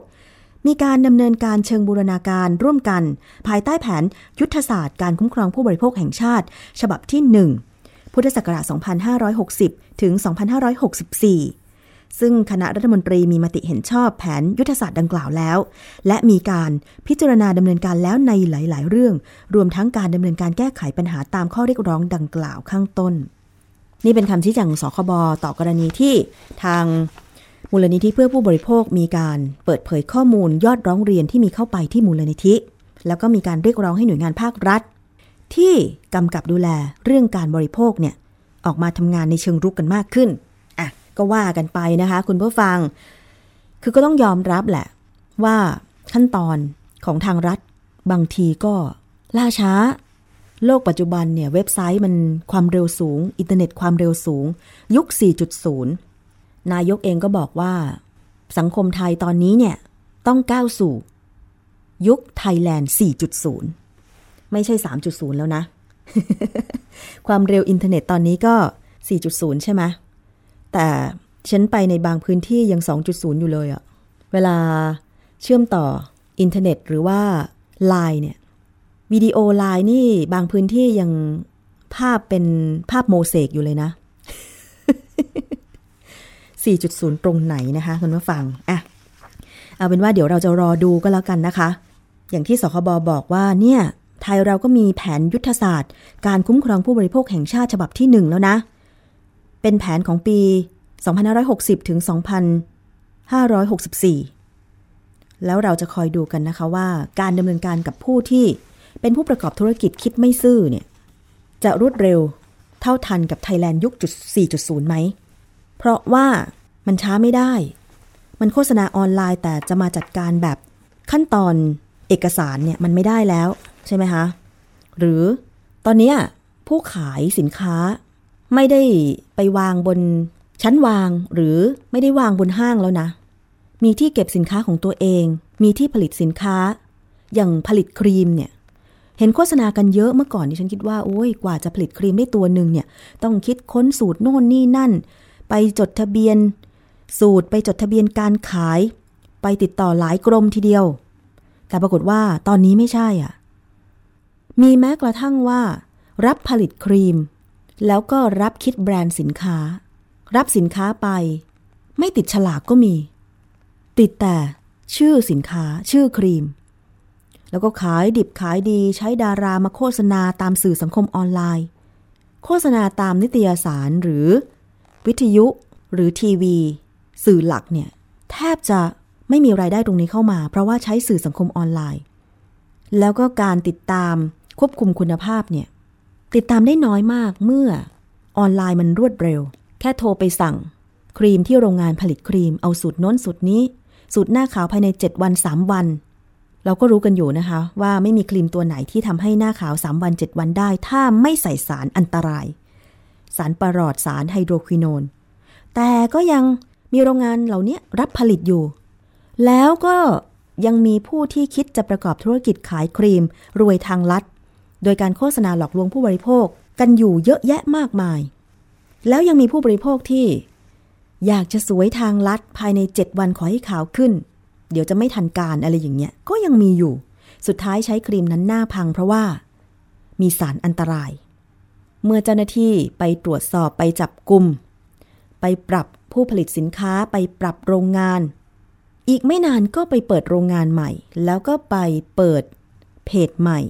มีการดำเนินการเชิงบูรณาการร่วมกัน ภายใต้แผนยุทธศาสตร์การคุ้มครองผู้บริโภคแห่งชาติ ฉบับที่ 1 พุทธศักราช 2560 ถึง 2564 ซึ่งคณะรัฐมนตรีมีมติเห็นชอบแผนยุทธศาสตร์ดังกล่าวแล้ว และมีการพิจารณาดำเนินการแล้วในหลาย ๆ เรื่อง รวมทั้งการดำเนินการแก้ไขปัญหาตามข้อเรียกร้องดังกล่าวข้างต้น นี่เป็นคำชี้แจงของสคบต่อกรณีที่ทางมูลนิธิเพื่อผู้บริโภคมีการเปิดเผยข้อมูลยอดร้องเรียนที่มีเข้าไปที่มูลนิธิ แล้วก็มีการเรียกร้องให้หน่วยงานภาครัฐ ที่กำกับดูแลเรื่องการบริโภคเนี่ยออกมาทำงานในเชิงรุกกันมากขึ้น ก็ว่ากันไปนะคะ คุณผู้ฟัง คือก็ต้องยอมรับแหละ ว่าขั้นตอนของทางรัฐบางทีก็ล่าช้า โลกปัจจุบันเนี่ยเว็บไซต์มันความเร็วสูง อินเทอร์เน็ตความเร็วสูง ยุค 4.0 นายกเองก็บอกว่า สังคมไทยตอนนี้เนี่ยต้องก้าวสู่ ยุคไทยแลนด์ 4.0 ไม่ใช่ 3.0 แล้วนะ ความเร็วอินเทอร์เน็ตตอนนี้ก็ 4.0 ใช่ไหม แต่ฉันไปในบางพื้นที่ยัง 2.0 อยู่เลยอะเวลาเชื่อมต่ออินเทอร์เน็ตหรือว่าไลน์เนี่ยวิดีโอไลน์นี่บางพื้นที่ยังภาพเป็นภาพโมเสกอยู่เลยนะ 4.0 ตรงไหนนะคะคุณผู้ฟังอะเอาเป็นว่าเดี๋ยวเราจะรอดูก็แล้วกันนะคะ อย่างที่สคบบอกว่าเนี่ย ไทยเราก็มีแผนยุทธศาสตร์ การคุ้มครองผู้บริโภคแห่งชาติฉบับที่หนึ่งแล้วนะ เป็นแผนของปี 2560 ถึง 2564 แล้วเราจะคอยดูกันนะคะว่า การดำเนินการกับผู้ที่เป็นผู้ประกอบธุรกิจคิดไม่ซื่อเนี่ยจะรวดเร็วเท่าทันกับไทยแลนด์ยุคจุด4.0 ไหม เพราะว่ามันช้าไม่ได้ มันโฆษณาออนไลน์แต่จะมาจัดการแบบขั้นตอนเอกสารเนี่ยมันไม่ได้แล้วใช่ไหมคะ หรือตอนนี้ผู้ขายสินค้า ไม่ได้ไปวางบนชั้นวางหรือไม่ได้วางบนห้างแล้วนะ มีที่เก็บสินค้าของตัวเอง มีที่ผลิตสินค้า อย่างผลิตครีมเนี่ย เห็นโฆษณากันเยอะเมื่อก่อนที่ฉันคิดว่าโอ้ยกว่าจะผลิตครีมได้ตัวหนึ่งเนี่ย ต้องคิดค้นสูตรโน่นนี่นั่น ไปจดทะเบียน สูตรไปจดทะเบียนการขาย ไปติดต่อหลายกรมทีเดียว แต่ปรากฏว่าตอนนี้ไม่ใช่อะ มีแม้กระทั่งว่า รับผลิตครีม แล้วก็รับคิดแบรนด์สินค้า รับสินค้าไป ไม่ติดฉลากก็มี ติดแต่ชื่อสินค้าชื่อครีม แล้วก็ขายดิบขายดีใช้ดารามาโฆษณาตามสื่อสังคมออนไลน์ โฆษณาตามนิตยสารหรือ วิทยุหรือทีวี สื่อหลักเนี่ยแทบจะไม่มีรายได้ตรงนี้เข้ามา เพราะว่าใช้สื่อสังคมออนไลน์ แล้วก็การติดตามควบคุมคุณภาพเนี่ย ติดตามได้น้อยมากเมื่อออนไลน์มันรวดเร็ว แค่โทรไปสั่ง ครีมที่โรงงานผลิตครีมเอาสูตรน้นสูตรนี้ สูตรหน้าขาวภายใน 7 วัน 3 วัน เราก็รู้กันอยู่นะคะ ว่าไม่มีครีมตัวไหนที่ทำให้หน้าขาว 3 วัน 7 วันได้ ถ้าไม่ใส่สารอันตราย สารประหลอดสารไฮโดรควินอนแต่ก็ยังมีโรงงานเหล่านี้รับผลิตอยู่ แล้วก็ยังมีผู้ที่คิดจะประกอบธุรกิจขายครีม รวยทางลัด โดยการโฆษณาหลอกลวงผู้บริโภคกันอยู่เยอะแยะมากมาย แล้วยังมีผู้บริโภคที่ อยากจะสวยทางลัดภายใน 7 วันขอให้ขาวขึ้น เดี๋ยวจะไม่ทันการอะไรอย่างเงี้ย ก็ยังมีอยู่ สุดท้ายใช้ครีมนั้นหน้าพังเพราะว่า มีสารอันตราย เมื่อเจ้าหน้าที่ไปตรวจสอบไปจับกลุ่ม ไปปรับผู้ผลิตสินค้าไปปรับโรงงาน อีกไม่นานก็ไปเปิดโรงงานใหม่ แล้วก็ไปเปิดเพจใหม่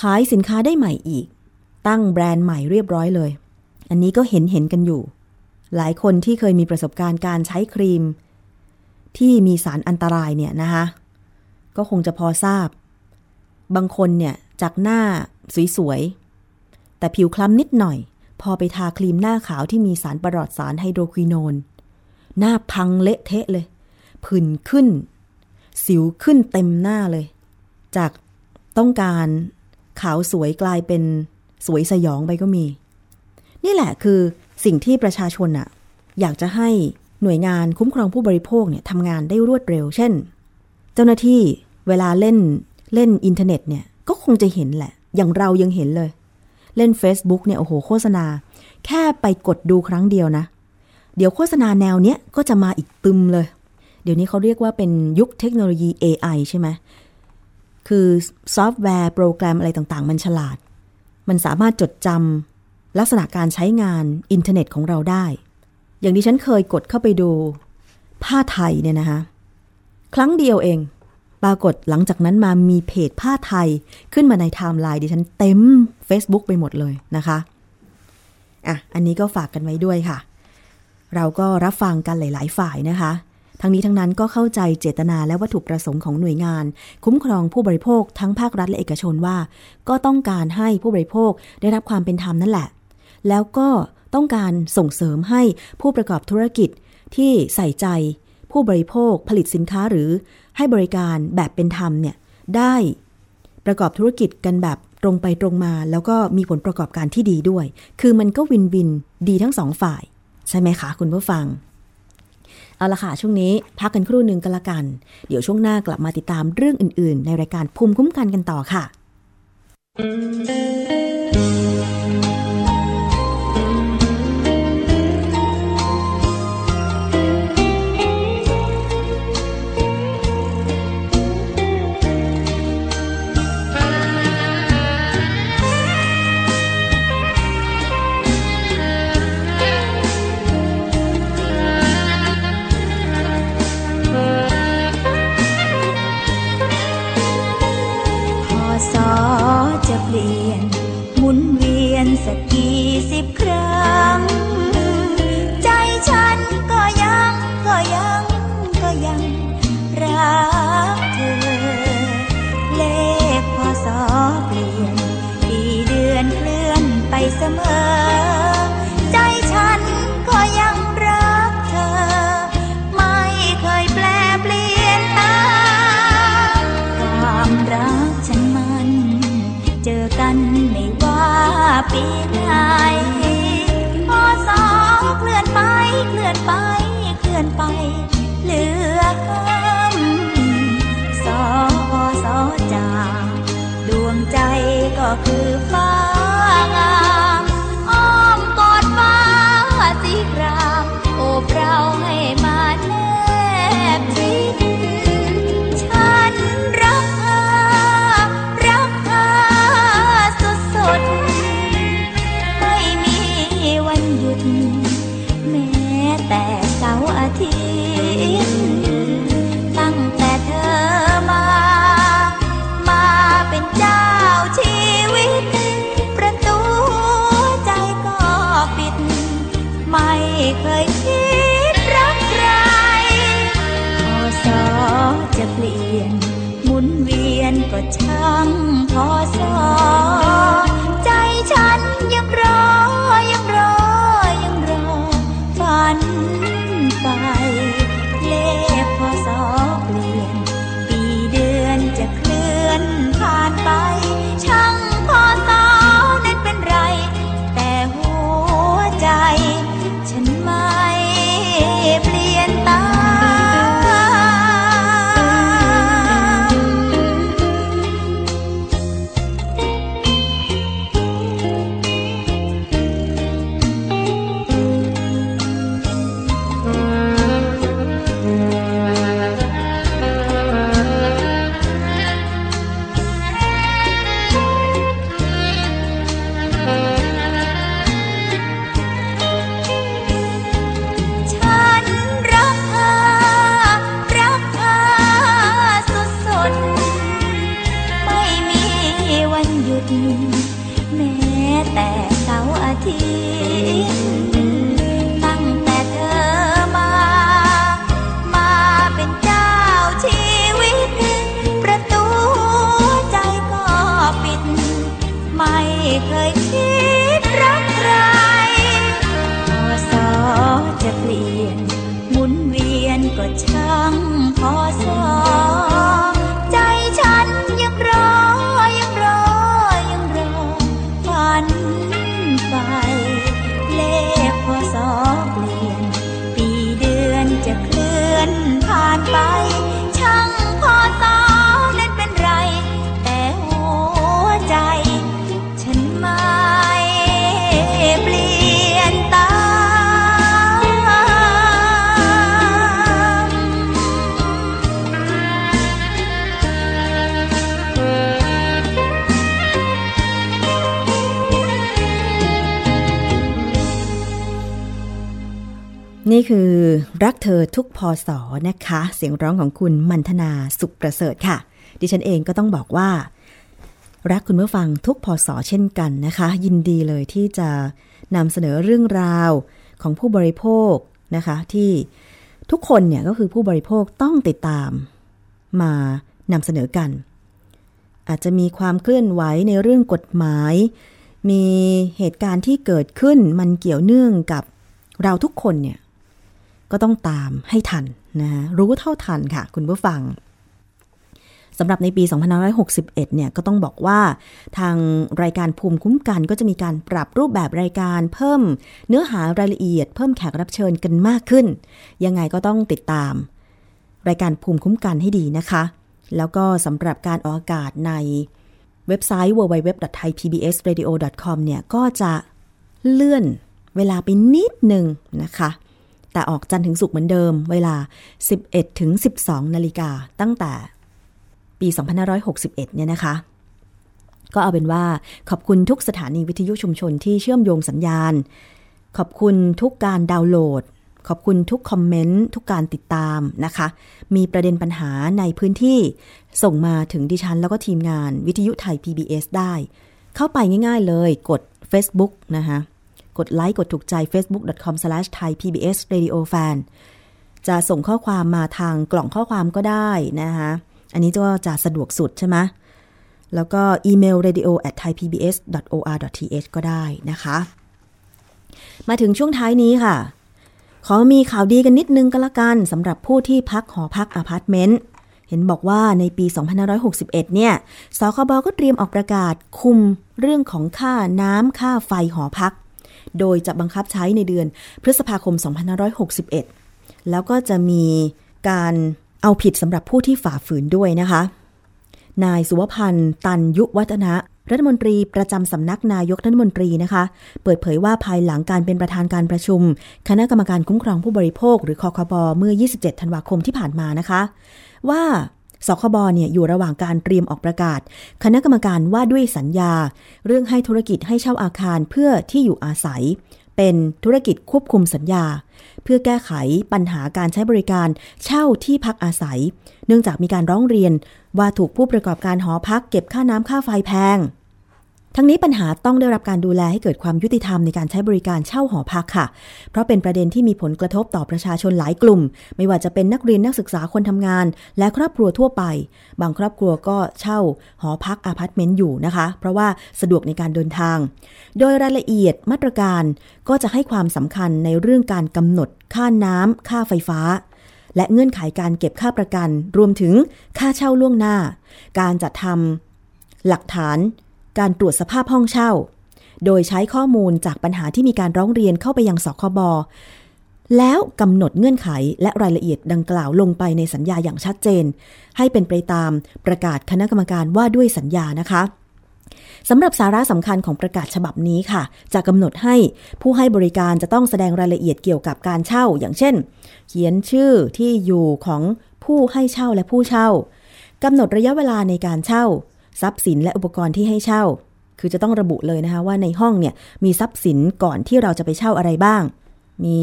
ขายสินค้าได้ใหม่อีก ตั้งแบรนด์ใหม่เรียบร้อยเลย อันนี้ก็เห็นเห็นกันอยู่ หลายคนที่เคยมีประสบการณ์การใช้ครีม ที่มีสารอันตรายเนี่ยนะคะก็คงจะพอทราบ บางคนเนี่ยจากหน้าสวยๆ แต่ผิวคล้ำนิดหน่อย พอไปทาครีมหน้าขาวที่มีสารประหลอดสารไฮโดรควินอนหน้าพังเละเทะเลย ผื่นขึ้น สิวขึ้นเต็มหน้าเลย จากต้องการ ขาวสวยกลายเป็นสวยสยองไปก็มี นี่แหละคือสิ่งที่ประชาชนอะอยากจะให้หน่วยงานคุ้มครองผู้บริโภคเนี่ยทำงานได้รวดเร็ว เช่น เจ้าหน้าที่เวลาเล่นเล่นอินเทอร์เน็ตเนี่ยก็คงจะเห็นแหละ อย่างเรายังเห็นเลย เล่น Facebook เนี่ยโอ้โหโฆษณา แค่ไปกดดูครั้งเดียวนะ เดี๋ยวโฆษณาแนวเนี้ยก็จะมาอีกตรึมเลย เดี๋ยวนี้เขาเรียกว่าเป็นยุคเทคโนโลยี AI ใช่ไหม คือซอฟต์แวร์โปรแกรมอะไรต่างๆ มันฉลาด มันสามารถจดจำลักษณะการใช้งานอินเทอร์เน็ตของเราได้ อย่างที่ฉันเคยกดเข้าไปดู ผ้าไทยเนี่ยนะคะ ครั้งเดียวเอง ปรากฏหลังจากนั้นมามีเพจผ้าไทยขึ้นมาในไทม์ไลน์ดิฉันเต็ม Facebook ไปหมดเลยนะคะอะอันนี้ก็ฝากกันไว้ด้วยค่ะ เราก็รับฟังกันหลาย ๆ ฝ่ายนะคะ ทั้งนี้ทั้งนั้นก็เข้าใจเจตนาและวัตถุประสงค์ของหน่วยงาน คุ้มครองผู้บริโภคทั้งภาครัฐและเอกชนว่า ก็ต้องการให้ผู้บริโภคได้รับความเป็นธรรมนั่นแหละ แล้วก็ต้องการส่งเสริมให้ผู้ประกอบธุรกิจที่ใส่ใจ ผู้บริโภคผลิตสินค้าหรือให้บริการแบบเป็นธรรมเนี่ยได้ประกอบธุรกิจกันแบบตรงไปตรงมา แล้วก็มีผลประกอบการที่ดีด้วย คือมันก็วินวินดีทั้งสองฝ่าย ใช่ไหมคะคุณผู้ฟัง เอาละค่ะ ช่วงนี้พักกันครู่หนึ่งกันละกัน เดี๋ยวช่วงหน้ากลับมาติดตามเรื่องอื่น ๆ ในรายการภูมิคุ้มกันกันต่อค่ะ ปีไหนพอสอเคลื่อนไป เคลื่อนไป เคลื่อนไป เหลือห้ำสอสอจากดวงใจก็คือฟ้า พ นี่คือรักเธอทุกพอสอนะคะ เสียงร้องของคุณมันธนาสุขประเสริฐค่ะ ดิฉันเองก็ต้องบอกว่า รักคุณผู้ฟังทุกพอสอเช่นกันนะคะ ยินดีเลยที่จะนำเสนอเรื่องราวของผู้บริโภคนะคะ ที่ทุกคนเนี่ยก็คือผู้บริโภคต้องติดตามมานำเสนอกัน อาจจะมีความเคลื่อนไหวในเรื่องกฎหมาย มีเหตุการณ์ที่เกิดขึ้นมันเกี่ยวเนื่องกับเราทุกคนเนี่ย ก็ต้องตามให้ทันนะรู้เท่าทันค่ะ คุณผู้ฟังสำหรับในปี 2561 เนี่ย ก็ต้องบอกว่าทางรายการภูมิคุ้มกันก็จะมีการปรับรูปแบบรายการเพิ่มเนื้อหารายละเอียด เพิ่มแขกรับเชิญกันมากขึ้น ยังไงก็ต้องติดตาม รายการภูมิคุ้มกันให้ดีนะคะ แล้วก็สำหรับการออกอากาศในเว็บไซต์ www.thaipbsradio.com เนี่ย ก็จะเลื่อนเวลาไปนิดหนึ่งนะคะ แต่ออกจันทร์ถึงศุกร์เหมือนเดิม เวลา 11 ถึง 12 นาฬิกาตั้งแต่ปี 2561 เนี่ยนะคะ ก็เอาเป็นว่าขอบคุณทุกสถานีวิทยุชุมชนที่เชื่อมโยงสัญญาณ ขอบคุณทุกการดาวน์โหลด ขอบคุณทุกคอมเมนต์ ทุกการติดตามนะคะ มีประเด็นปัญหาในพื้นที่ส่งมาถึงดิฉันแล้วก็ทีมงานวิทยุไทย PBS ได้ เข้าไปง่ายๆเลยกด Facebook นะคะ กดไลค์กดถูกใจ facebook.com/thaipbsradiofan จะส่งข้อความมาทางกล่องข้อความก็ได้นะคะอันนี้ก็จะสะดวกสุดใช่ไหมแล้วก็อีเมล radio at thaipbs.or.th ก็ได้นะคะ มาถึงช่วงท้ายนี้ค่ะ ขอมีข่าวดีกันนิดนึงก็แล้วกันสำหรับผู้ที่พักหอพักอพาร์ตเมนต์เห็นบอกว่าในปี 2561 เนี่ย สคบก็เตรียมออกประกาศคุมเรื่องของค่าน้ำค่าไฟหอพัก โดยจะบังคับใช้ในเดือนพฤษภาคม 2561 แล้วก็จะมีการเอาผิดสำหรับผู้ที่ฝ่าฝืนด้วยนะคะ นายสุวพันธ์ตันยุวัฒนะรัฐมนตรีประจำสำนักนายกรัฐมนตรีนะคะ เปิดเผยว่าภายหลังการเป็นประธานการประชุม คณะกรรมการคุ้มครองผู้บริโภค หรือคอคบเมื่อ 27 ธันวาคมที่ผ่านมานะคะ ว่า สคบเนี่ยอยู่ระหว่างการเตรียมออกประกาศ คณะกรรมการว่าด้วยสัญญา เรื่องให้ธุรกิจให้เช่าอาคารเพื่อที่อยู่อาศัย เป็นธุรกิจควบคุมสัญญา เพื่อแก้ไขปัญหาการใช้บริการเช่าที่พักอาศัย เนื่องจากมีการร้องเรียนว่าถูกผู้ประกอบการหอพักเก็บค่าน้ำค่าไฟแพง ทั้งนี้ปัญหาต้องได้รับการดูแลให้เกิดความยุติธรรมในการใช้บริการเช่าหอพักค่ะ เพราะเป็นประเด็นที่มีผลกระทบต่อประชาชนหลายกลุ่ม ไม่ว่าจะเป็นนักเรียนนักศึกษาคนทำงาน และครอบครัวทั่วไป บางครอบครัวก็เช่าหอพักอพาร์ตเมนต์อยู่นะคะ เพราะว่าสะดวกในการเดินทาง โดยรายละเอียดมาตรการก็จะให้ความสำคัญในเรื่องการกำหนด ค่าน้ำค่าไฟฟ้าและเงื่อนไขการเก็บค่าประกัน รวมถึงค่าเช่าล่วงหน้า การจัดทำหลักฐาน การตรวจสภาพห้องเช่า โดยใช้ข้อมูลจากปัญหาที่มีการร้องเรียนเข้าไปยังสคบแล้วกำหนดเงื่อนไขและรายละเอียดดังกล่าวลงไปในสัญญาอย่างชัดเจน ให้เป็นไปตามประกาศคณะกรรมการว่าด้วยสัญญานะคะสำหรับสาระสำคัญของประกาศฉบับนี้ค่ะ จะกำหนดให้ผู้ให้บริการจะต้องแสดงรายละเอียดเกี่ยวกับการเช่า อย่างเช่น เขียนชื่อที่อยู่ของผู้ให้เช่าและผู้เช่ากำหนดระยะเวลาในการเช่า ทรัพย์สินและอุปกรณ์ที่ให้เช่า คือจะต้องระบุเลยนะคะว่าในห้องเนี่ยมีทรัพย์สินก่อนที่เราจะไปเช่าอะไรบ้าง มี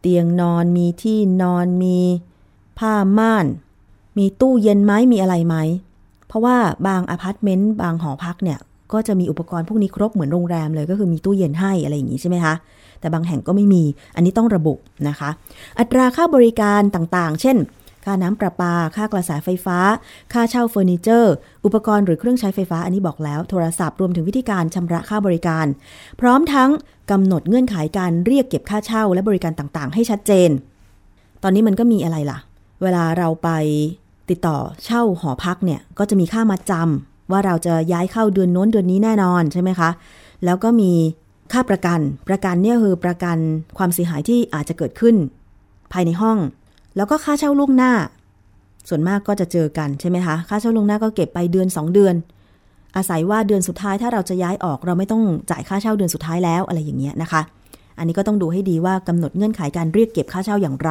เตียงนอน มีที่นอน มีผ้าม่าน มีตู้เย็นไหมมีอะไรไหม เพราะว่าบางอพาร์ตเมนต์บางหอพักเนี่ยก็จะมีอุปกรณ์พวกนี้ครบเหมือนโรงแรมเลยก็คือมีตู้เย็นให้อะไรอย่างนี้ใช่ไหมคะ แต่บางแห่งก็ไม่มี อันนี้ต้องระบุนะคะ อัตราค่าบริการต่างๆ เช่น ค่าน้ำประปา ค่ากระแสไฟฟ้า ค่าเช่าเฟอร์นิเจอร์ อุปกรณ์หรือเครื่องใช้ไฟฟ้าอันนี้บอกแล้ว โทรศัพท์รวมถึงวิธีการชำระค่าบริการ พร้อมทั้งกำหนดเงื่อนไขการเรียกเก็บค่าเช่าและบริการต่างๆ ให้ชัดเจน ตอนนี้มันก็มีอะไรล่ะ เวลาเราไปติดต่อเช่าหอพักเนี่ยก็จะมีค่ามาจำว่าเราจะย้ายเข้าเดือนโน้นเดือนนี้แน่นอนใช่ไหมคะ แล้วก็มีค่าประกัน ประกันเนี่ยคือประกันความเสียหายที่อาจจะเกิดขึ้น ภายในห้อง แล้วก็ค่าเช่าล่วงหน้า ส่วนมากก็จะเจอกันใช่ไหมคะ ค่าเช่าล่วงหน้าก็เก็บไปเดือน 2 เดือน อาศัยว่าเดือนสุดท้ายถ้าเราจะย้ายออกเราไม่ต้องจ่ายค่าเช่าเดือนสุดท้ายแล้วอะไรอย่างเงี้ยนะคะ อันนี้ก็ต้องดูให้ดีว่ากำหนดเงื่อนไขการเรียกเก็บค่าเช่าอย่างไร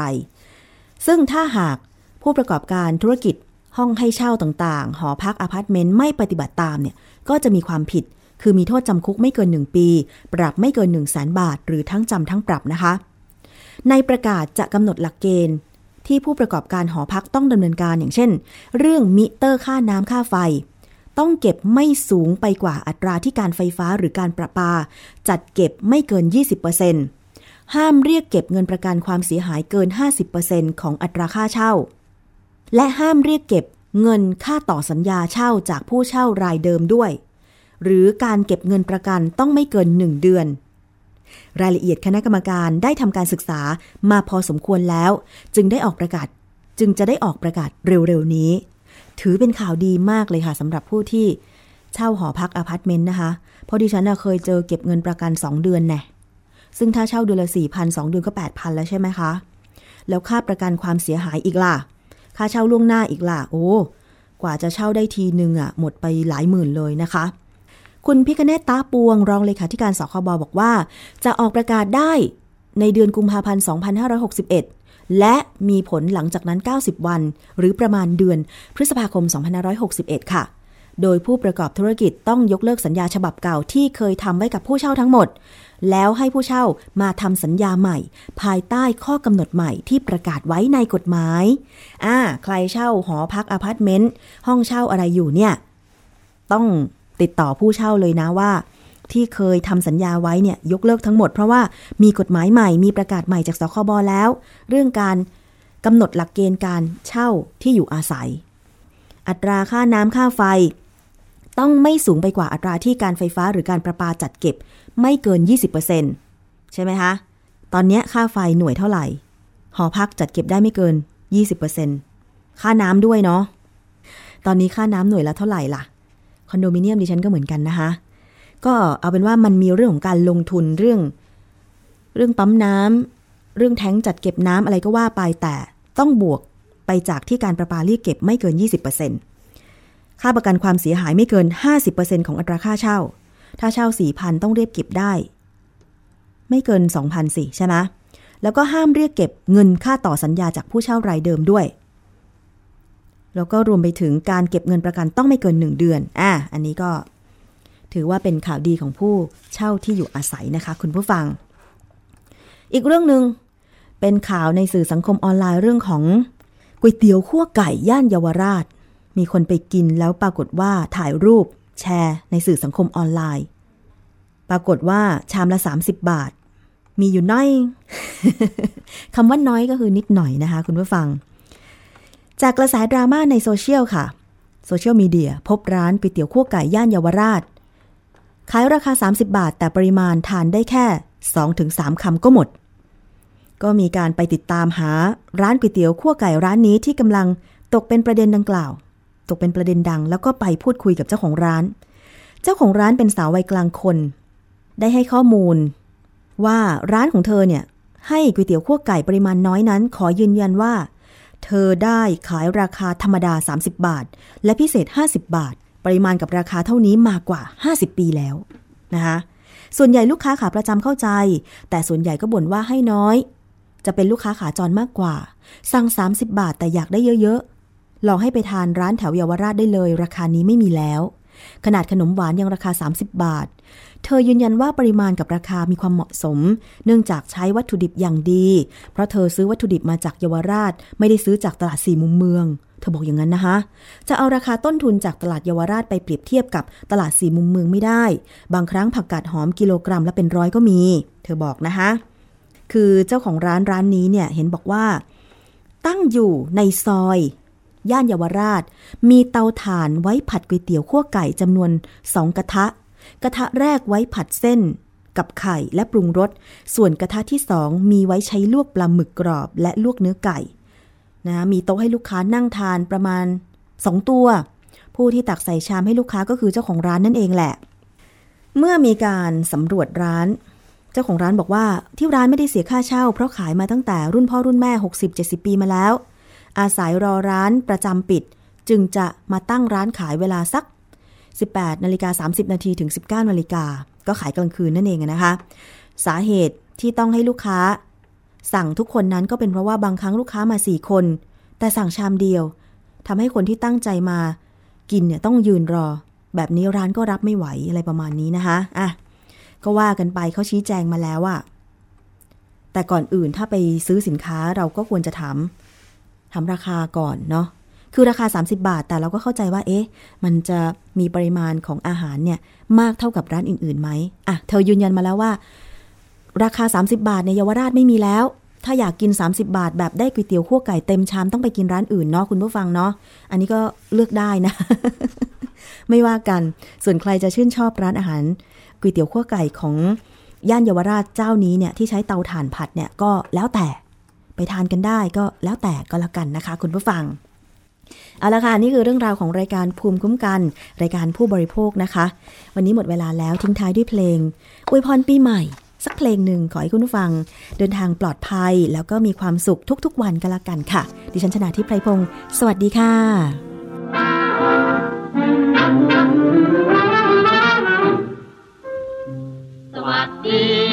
ซึ่งถ้าหากผู้ประกอบการธุรกิจห้องให้เช่าต่างๆ หอพักอพาร์ตเมนต์ไม่ปฏิบัติตามเนี่ย ก็จะมีความผิด คือมีโทษจำคุกไม่เกิน 1 ปี ปรับไม่เกิน 1 0 0 0 0แสนบาท หรือทั้งจำทั้งปรับนะคะ ในประกาศจะกำหนดหลักเกณฑ์ ที่ผู้ประกอบการหอพักต้องดำเนินการอย่างเช่น เรื่องมิเตอร์ค่าน้ำค่าไฟ ต้องเก็บไม่สูงไปกว่าอัตราที่การไฟฟ้าหรือการประปา จัดเก็บไม่เกิน 20%หห้ามเรียกเก็บเงินประกันความเสียหายเกิน 50%ของอัตราค่าเช่า และห้ามเรียกเก็บเงินค่าต่อสัญญาเช่าจากผู้เช่ารายเดิมด้วย หรือการเก็บเงินประกันต้องไม่เกิน 1 เดือน รายละเอียดคณะกรรมการได้ทำการศึกษามาพอสมควรแล้ว จึงได้ออกประกาศ จึงจะได้ออกประกาศเร็วๆนี้ ถือเป็นข่าวดีมากเลยค่ะสำหรับผู้ที่เช่าหอพักอพาร์ตเมนต์นะคะเพราะดิฉันเคยเจอเก็บเงินประกัน 2 เดือนแน่ซึ่งถ้าเช่าเดือนละ4 0 0 0 2เดือนก็ 8,000 แล้วใช่ไหมคะ แล้วค่าประกันความเสียหายอีกล่ะ ค่าเช่าล่วงหน้าอีกล่ะ โอ้ กว่าจะเช่าได้ทีนึงอะ หมดไปหลายหมื่นเลยนะคะ คุณพิคเนตตาปวงรองเลขาธิการสคบบอกว่า จะออกประกาศได้ในเดือนกุมภาพันธ์ 2561 และมีผลหลังจากนั้น 90 วัน หรือประมาณเดือนพฤษภาคม 2561 ค่ะ โดยผู้ประกอบธุรกิจต้องยกเลิกสัญญาฉบับเก่าที่เคยทำไว้กับผู้เช่าทั้งหมด แล้วให้ผู้เช่ามาทำสัญญาใหม่ ภายใต้ข้อกำหนดใหม่ที่ประกาศไว้ในกฎหมาย อ่า ใครเช่าหอพักอพาร์ตเมนต์ ห้องเช่าอะไรอยู่เนี่ย ต้อง ติดต่อผู้เช่าเลยนะว่า ที่เคยทำสัญญาไว้เนี่ยยกเลิกทั้งหมดเพราะว่ามีกฎหมายใหม่มีประกาศใหม่จากสคบแล้ว เรื่องการกำหนดหลักเกณฑ์การเช่าที่อยู่อาศัย อัตราค่าน้ำค่าไฟ ต้องไม่สูงไปกว่าอัตราที่การไฟฟ้าหรือการประปาจัดเก็บไม่เกิน 20%ใช่ไหมคะ ตอนนี้ค่าไฟหน่วยเท่าไหร่ หอพักจัดเก็บได้ไม่เกิน 20%ค่าน้ำด้วยเนาะ ตอนนี้ค่าน้ำหน่วยละเท่าไหร่ล่ะ อนโดมิเนียมดิฉันก็เหมือนกันนะคะ ก็เอาเป็นว่ามันมีเรื่องของการลงทุนเรื่อง เรื่องปั๊มน้ำเรื่องแท้งจัดเก็บน้ำอะไรก็ว่าไปแต่ต้องบวกไปจากที่การประปาเรียกเก็บไม่เกิน 20%ค่าประกันความเสียหายไม่เกิน 50%ของอัตราค่าเช่า ถ้าเช่า 4,000 ต้องเรียกเก็บได้ ไม่เกิน 2,000สิใช่ไหมแล้วก็ห้ามเรียกเก็บเงินค่าต่อสัญญาจากผู้เช่ารายเดิมด้วย แล้วก็รวมไปถึงการเก็บเงินประกันต้องไม่เกิน 1 เดือน อะ อันนี้ก็ ถือว่าเป็นข่าวดีของผู้เช่าที่อยู่อาศัยนะคะ คุณผู้ฟัง อีกเรื่องหนึ่งเป็นข่าวในสื่อสังคมออนไลน์เรื่องของก๋วยเตี๋ยวขั้วไก่ย่านเยาวราช มีคนไปกินแล้วปรากฏว่าถ่ายรูปแชร์ในสื่อสังคมออนไลน์ ปรากฏว่าชามละ 30 บาท มีอยู่น้อย คำว่าน้อยก็คือนิดหน่อยนะคะ คุณผู้ฟัง จากกระแสดราม่าในโซเชียลค่ะ โซเชียลมีเดียพบร้านก๋วยเตี๋ยวขั้วไก่ย่านเยาวราช ขายราคา 30 บาท แต่ปริมาณทานได้แค่ 2-3คำก็หมด ก็มีการไปติดตามหาร้านก๋วยเตี๋ยวขั้วไก่ร้านนี้ที่กำลังตกเป็นประเด็นดังกล่าว ตกเป็นประเด็นดัง แล้วก็ไปพูดคุยกับเจ้าของร้าน เจ้าของร้านเป็นสาววัยกลางคน ได้ให้ข้อมูล ว่าร้านของเธอเนี่ยให้ก๋วยเตี๋ยวขั้วไก่ปริมาณน้อยนั้น ขอยืนยันว่า เธอได้ขายราคาธรรมดา 30 บาท และพิเศษ 50 บาท ปริมาณกับราคาเท่านี้มากว่า 50 ปีแล้วนะคะส่วนใหญ่ลูกค้าขาประจำเข้าใจ แต่ส่วนใหญ่ก็บ่นว่าให้น้อย จะเป็นลูกค้าขาจรมากกว่า สั่ง 30 บาทแต่อยากได้เยอะๆลองให้ไปทานร้านแถวเยาวราชได้เลย ราคานี้ไม่มีแล้ว ขนาดขนมหวานยังราคา 30 บาท เธอยืนยันว่าปริมาณกับราคามีความเหมาะสม เนื่องจากใช้วัตถุดิบอย่างดี เพราะเธอซื้อวัตถุดิบมาจากเยาวราช ไม่ได้ซื้อจากตลาดสี่มุมเมือง เธอบอกอย่างนั้นนะคะ จะเอาราคาต้นทุนจากตลาดเยาวราชไปเปรียบเทียบกับตลาดสี่มุมเมืองไม่ได้ บางครั้งผักกาดหอมกิโลกรัมละเป็นร้อยก็มี เธอบอกนะคะ คือเจ้าของร้านร้านนี้เนี่ยเห็นบอกว่า ตั้งอยู่ในซอย ย่านเยาวราช มีเตาถ่านไว้ผัดก๋วยเตี๋ยวขั้วไก่จำนวนสองกระทะ กระทะแรกไว้ผัดเส้น กับไข่และปรุงรส ส่วนกระทะที่สองมีไว้ใช้ลวกปลาหมึกกรอบและลวกเนื้อไก่นะมีโต๊ะให้ลูกค้านั่งทานประมาณ 2 ตัว ผู้ที่ตักใส่ชามให้ลูกค้าก็คือเจ้าของร้านนั่นเองแหละ เมื่อมีการสำรวจร้าน เจ้าของร้านบอกว่าที่ร้านไม่ได้เสียค่าเช่า เพราะขายมาตั้งแต่รุ่นพ่อรุ่นแม่ 60-70 ปีมาแล้ว อาศัยรอร้านประจำปิด จึงจะมาตั้งร้านขายเวลาสัก 18นาฬิกา30นาทีถึง 19นาฬิกาก็ขายกลางคืนนั่นเองนะคะ สาเหตุที่ต้องให้ลูกค้า สั่งทุกคนนั้นก็เป็นเพราะว่าบางครั้งลูกค้ามา 4 คน แต่สั่งชามเดียวทำให้คนที่ตั้งใจมา กินเนี่ยต้องยืนรอ แบบนี้ร้านก็รับไม่ไหวอะไรประมาณนี้นะคะอะก็ว่ากันไปเขาชี้แจงมาแล้วอะแต่ก่อนอื่นถ้าไปซื้อสินค้าเราก็ควรจะถาม ถามราคาก่อนเนาะคือราคา 30 บาท แต่เราก็เข้าใจว่า เอ๊ะ มันจะมีปริมาณของอาหารเนี่ย มากเท่ากับร้านอื่นๆไหมอะ เธอยืนยันมาแล้วว่า ราคา 30 บาทในเยาวราชไม่มีแล้ว ถ้าอยากกิน 30 บาท แบบได้ก๋วยเตี๋ยวขั้วไก่เต็มชามต้องไปกินร้านอื่นเนาะคุณผู้ฟังเนาะ อันนี้ก็เลือกได้นะ ไม่ว่ากัน ส่วนใครจะชื่นชอบร้านอาหารก๋วยเตี๋ยวขั้วไก่ของย่านเยาวราชเจ้านี้เนี่ยที่ใช้เตาถ่านผัดเนี่ยก็แล้วแต่ ไปทานกันได้ก็แล้วแต่ก็แล้วกันนะคะ คุณผู้ฟัง เอาละค่ะนี่คือเรื่องราวของรายการภูมิคุ้มกัน รายการผู้บริโภคนะคะ วันนี้หมดเวลาแล้วทิ้งท้ายด้วยเพลงอวยพรปีใหม่ สักเพลงหนึ่งขอให้คุณผู้ฟัง เดินทางปลอดภัยแล้วก็มีความสุขทุกๆ วันก็แล้วกันค่ะ ดิฉันชนะทิพไพรพงศ์สวัสดีค่ะ สวัสดี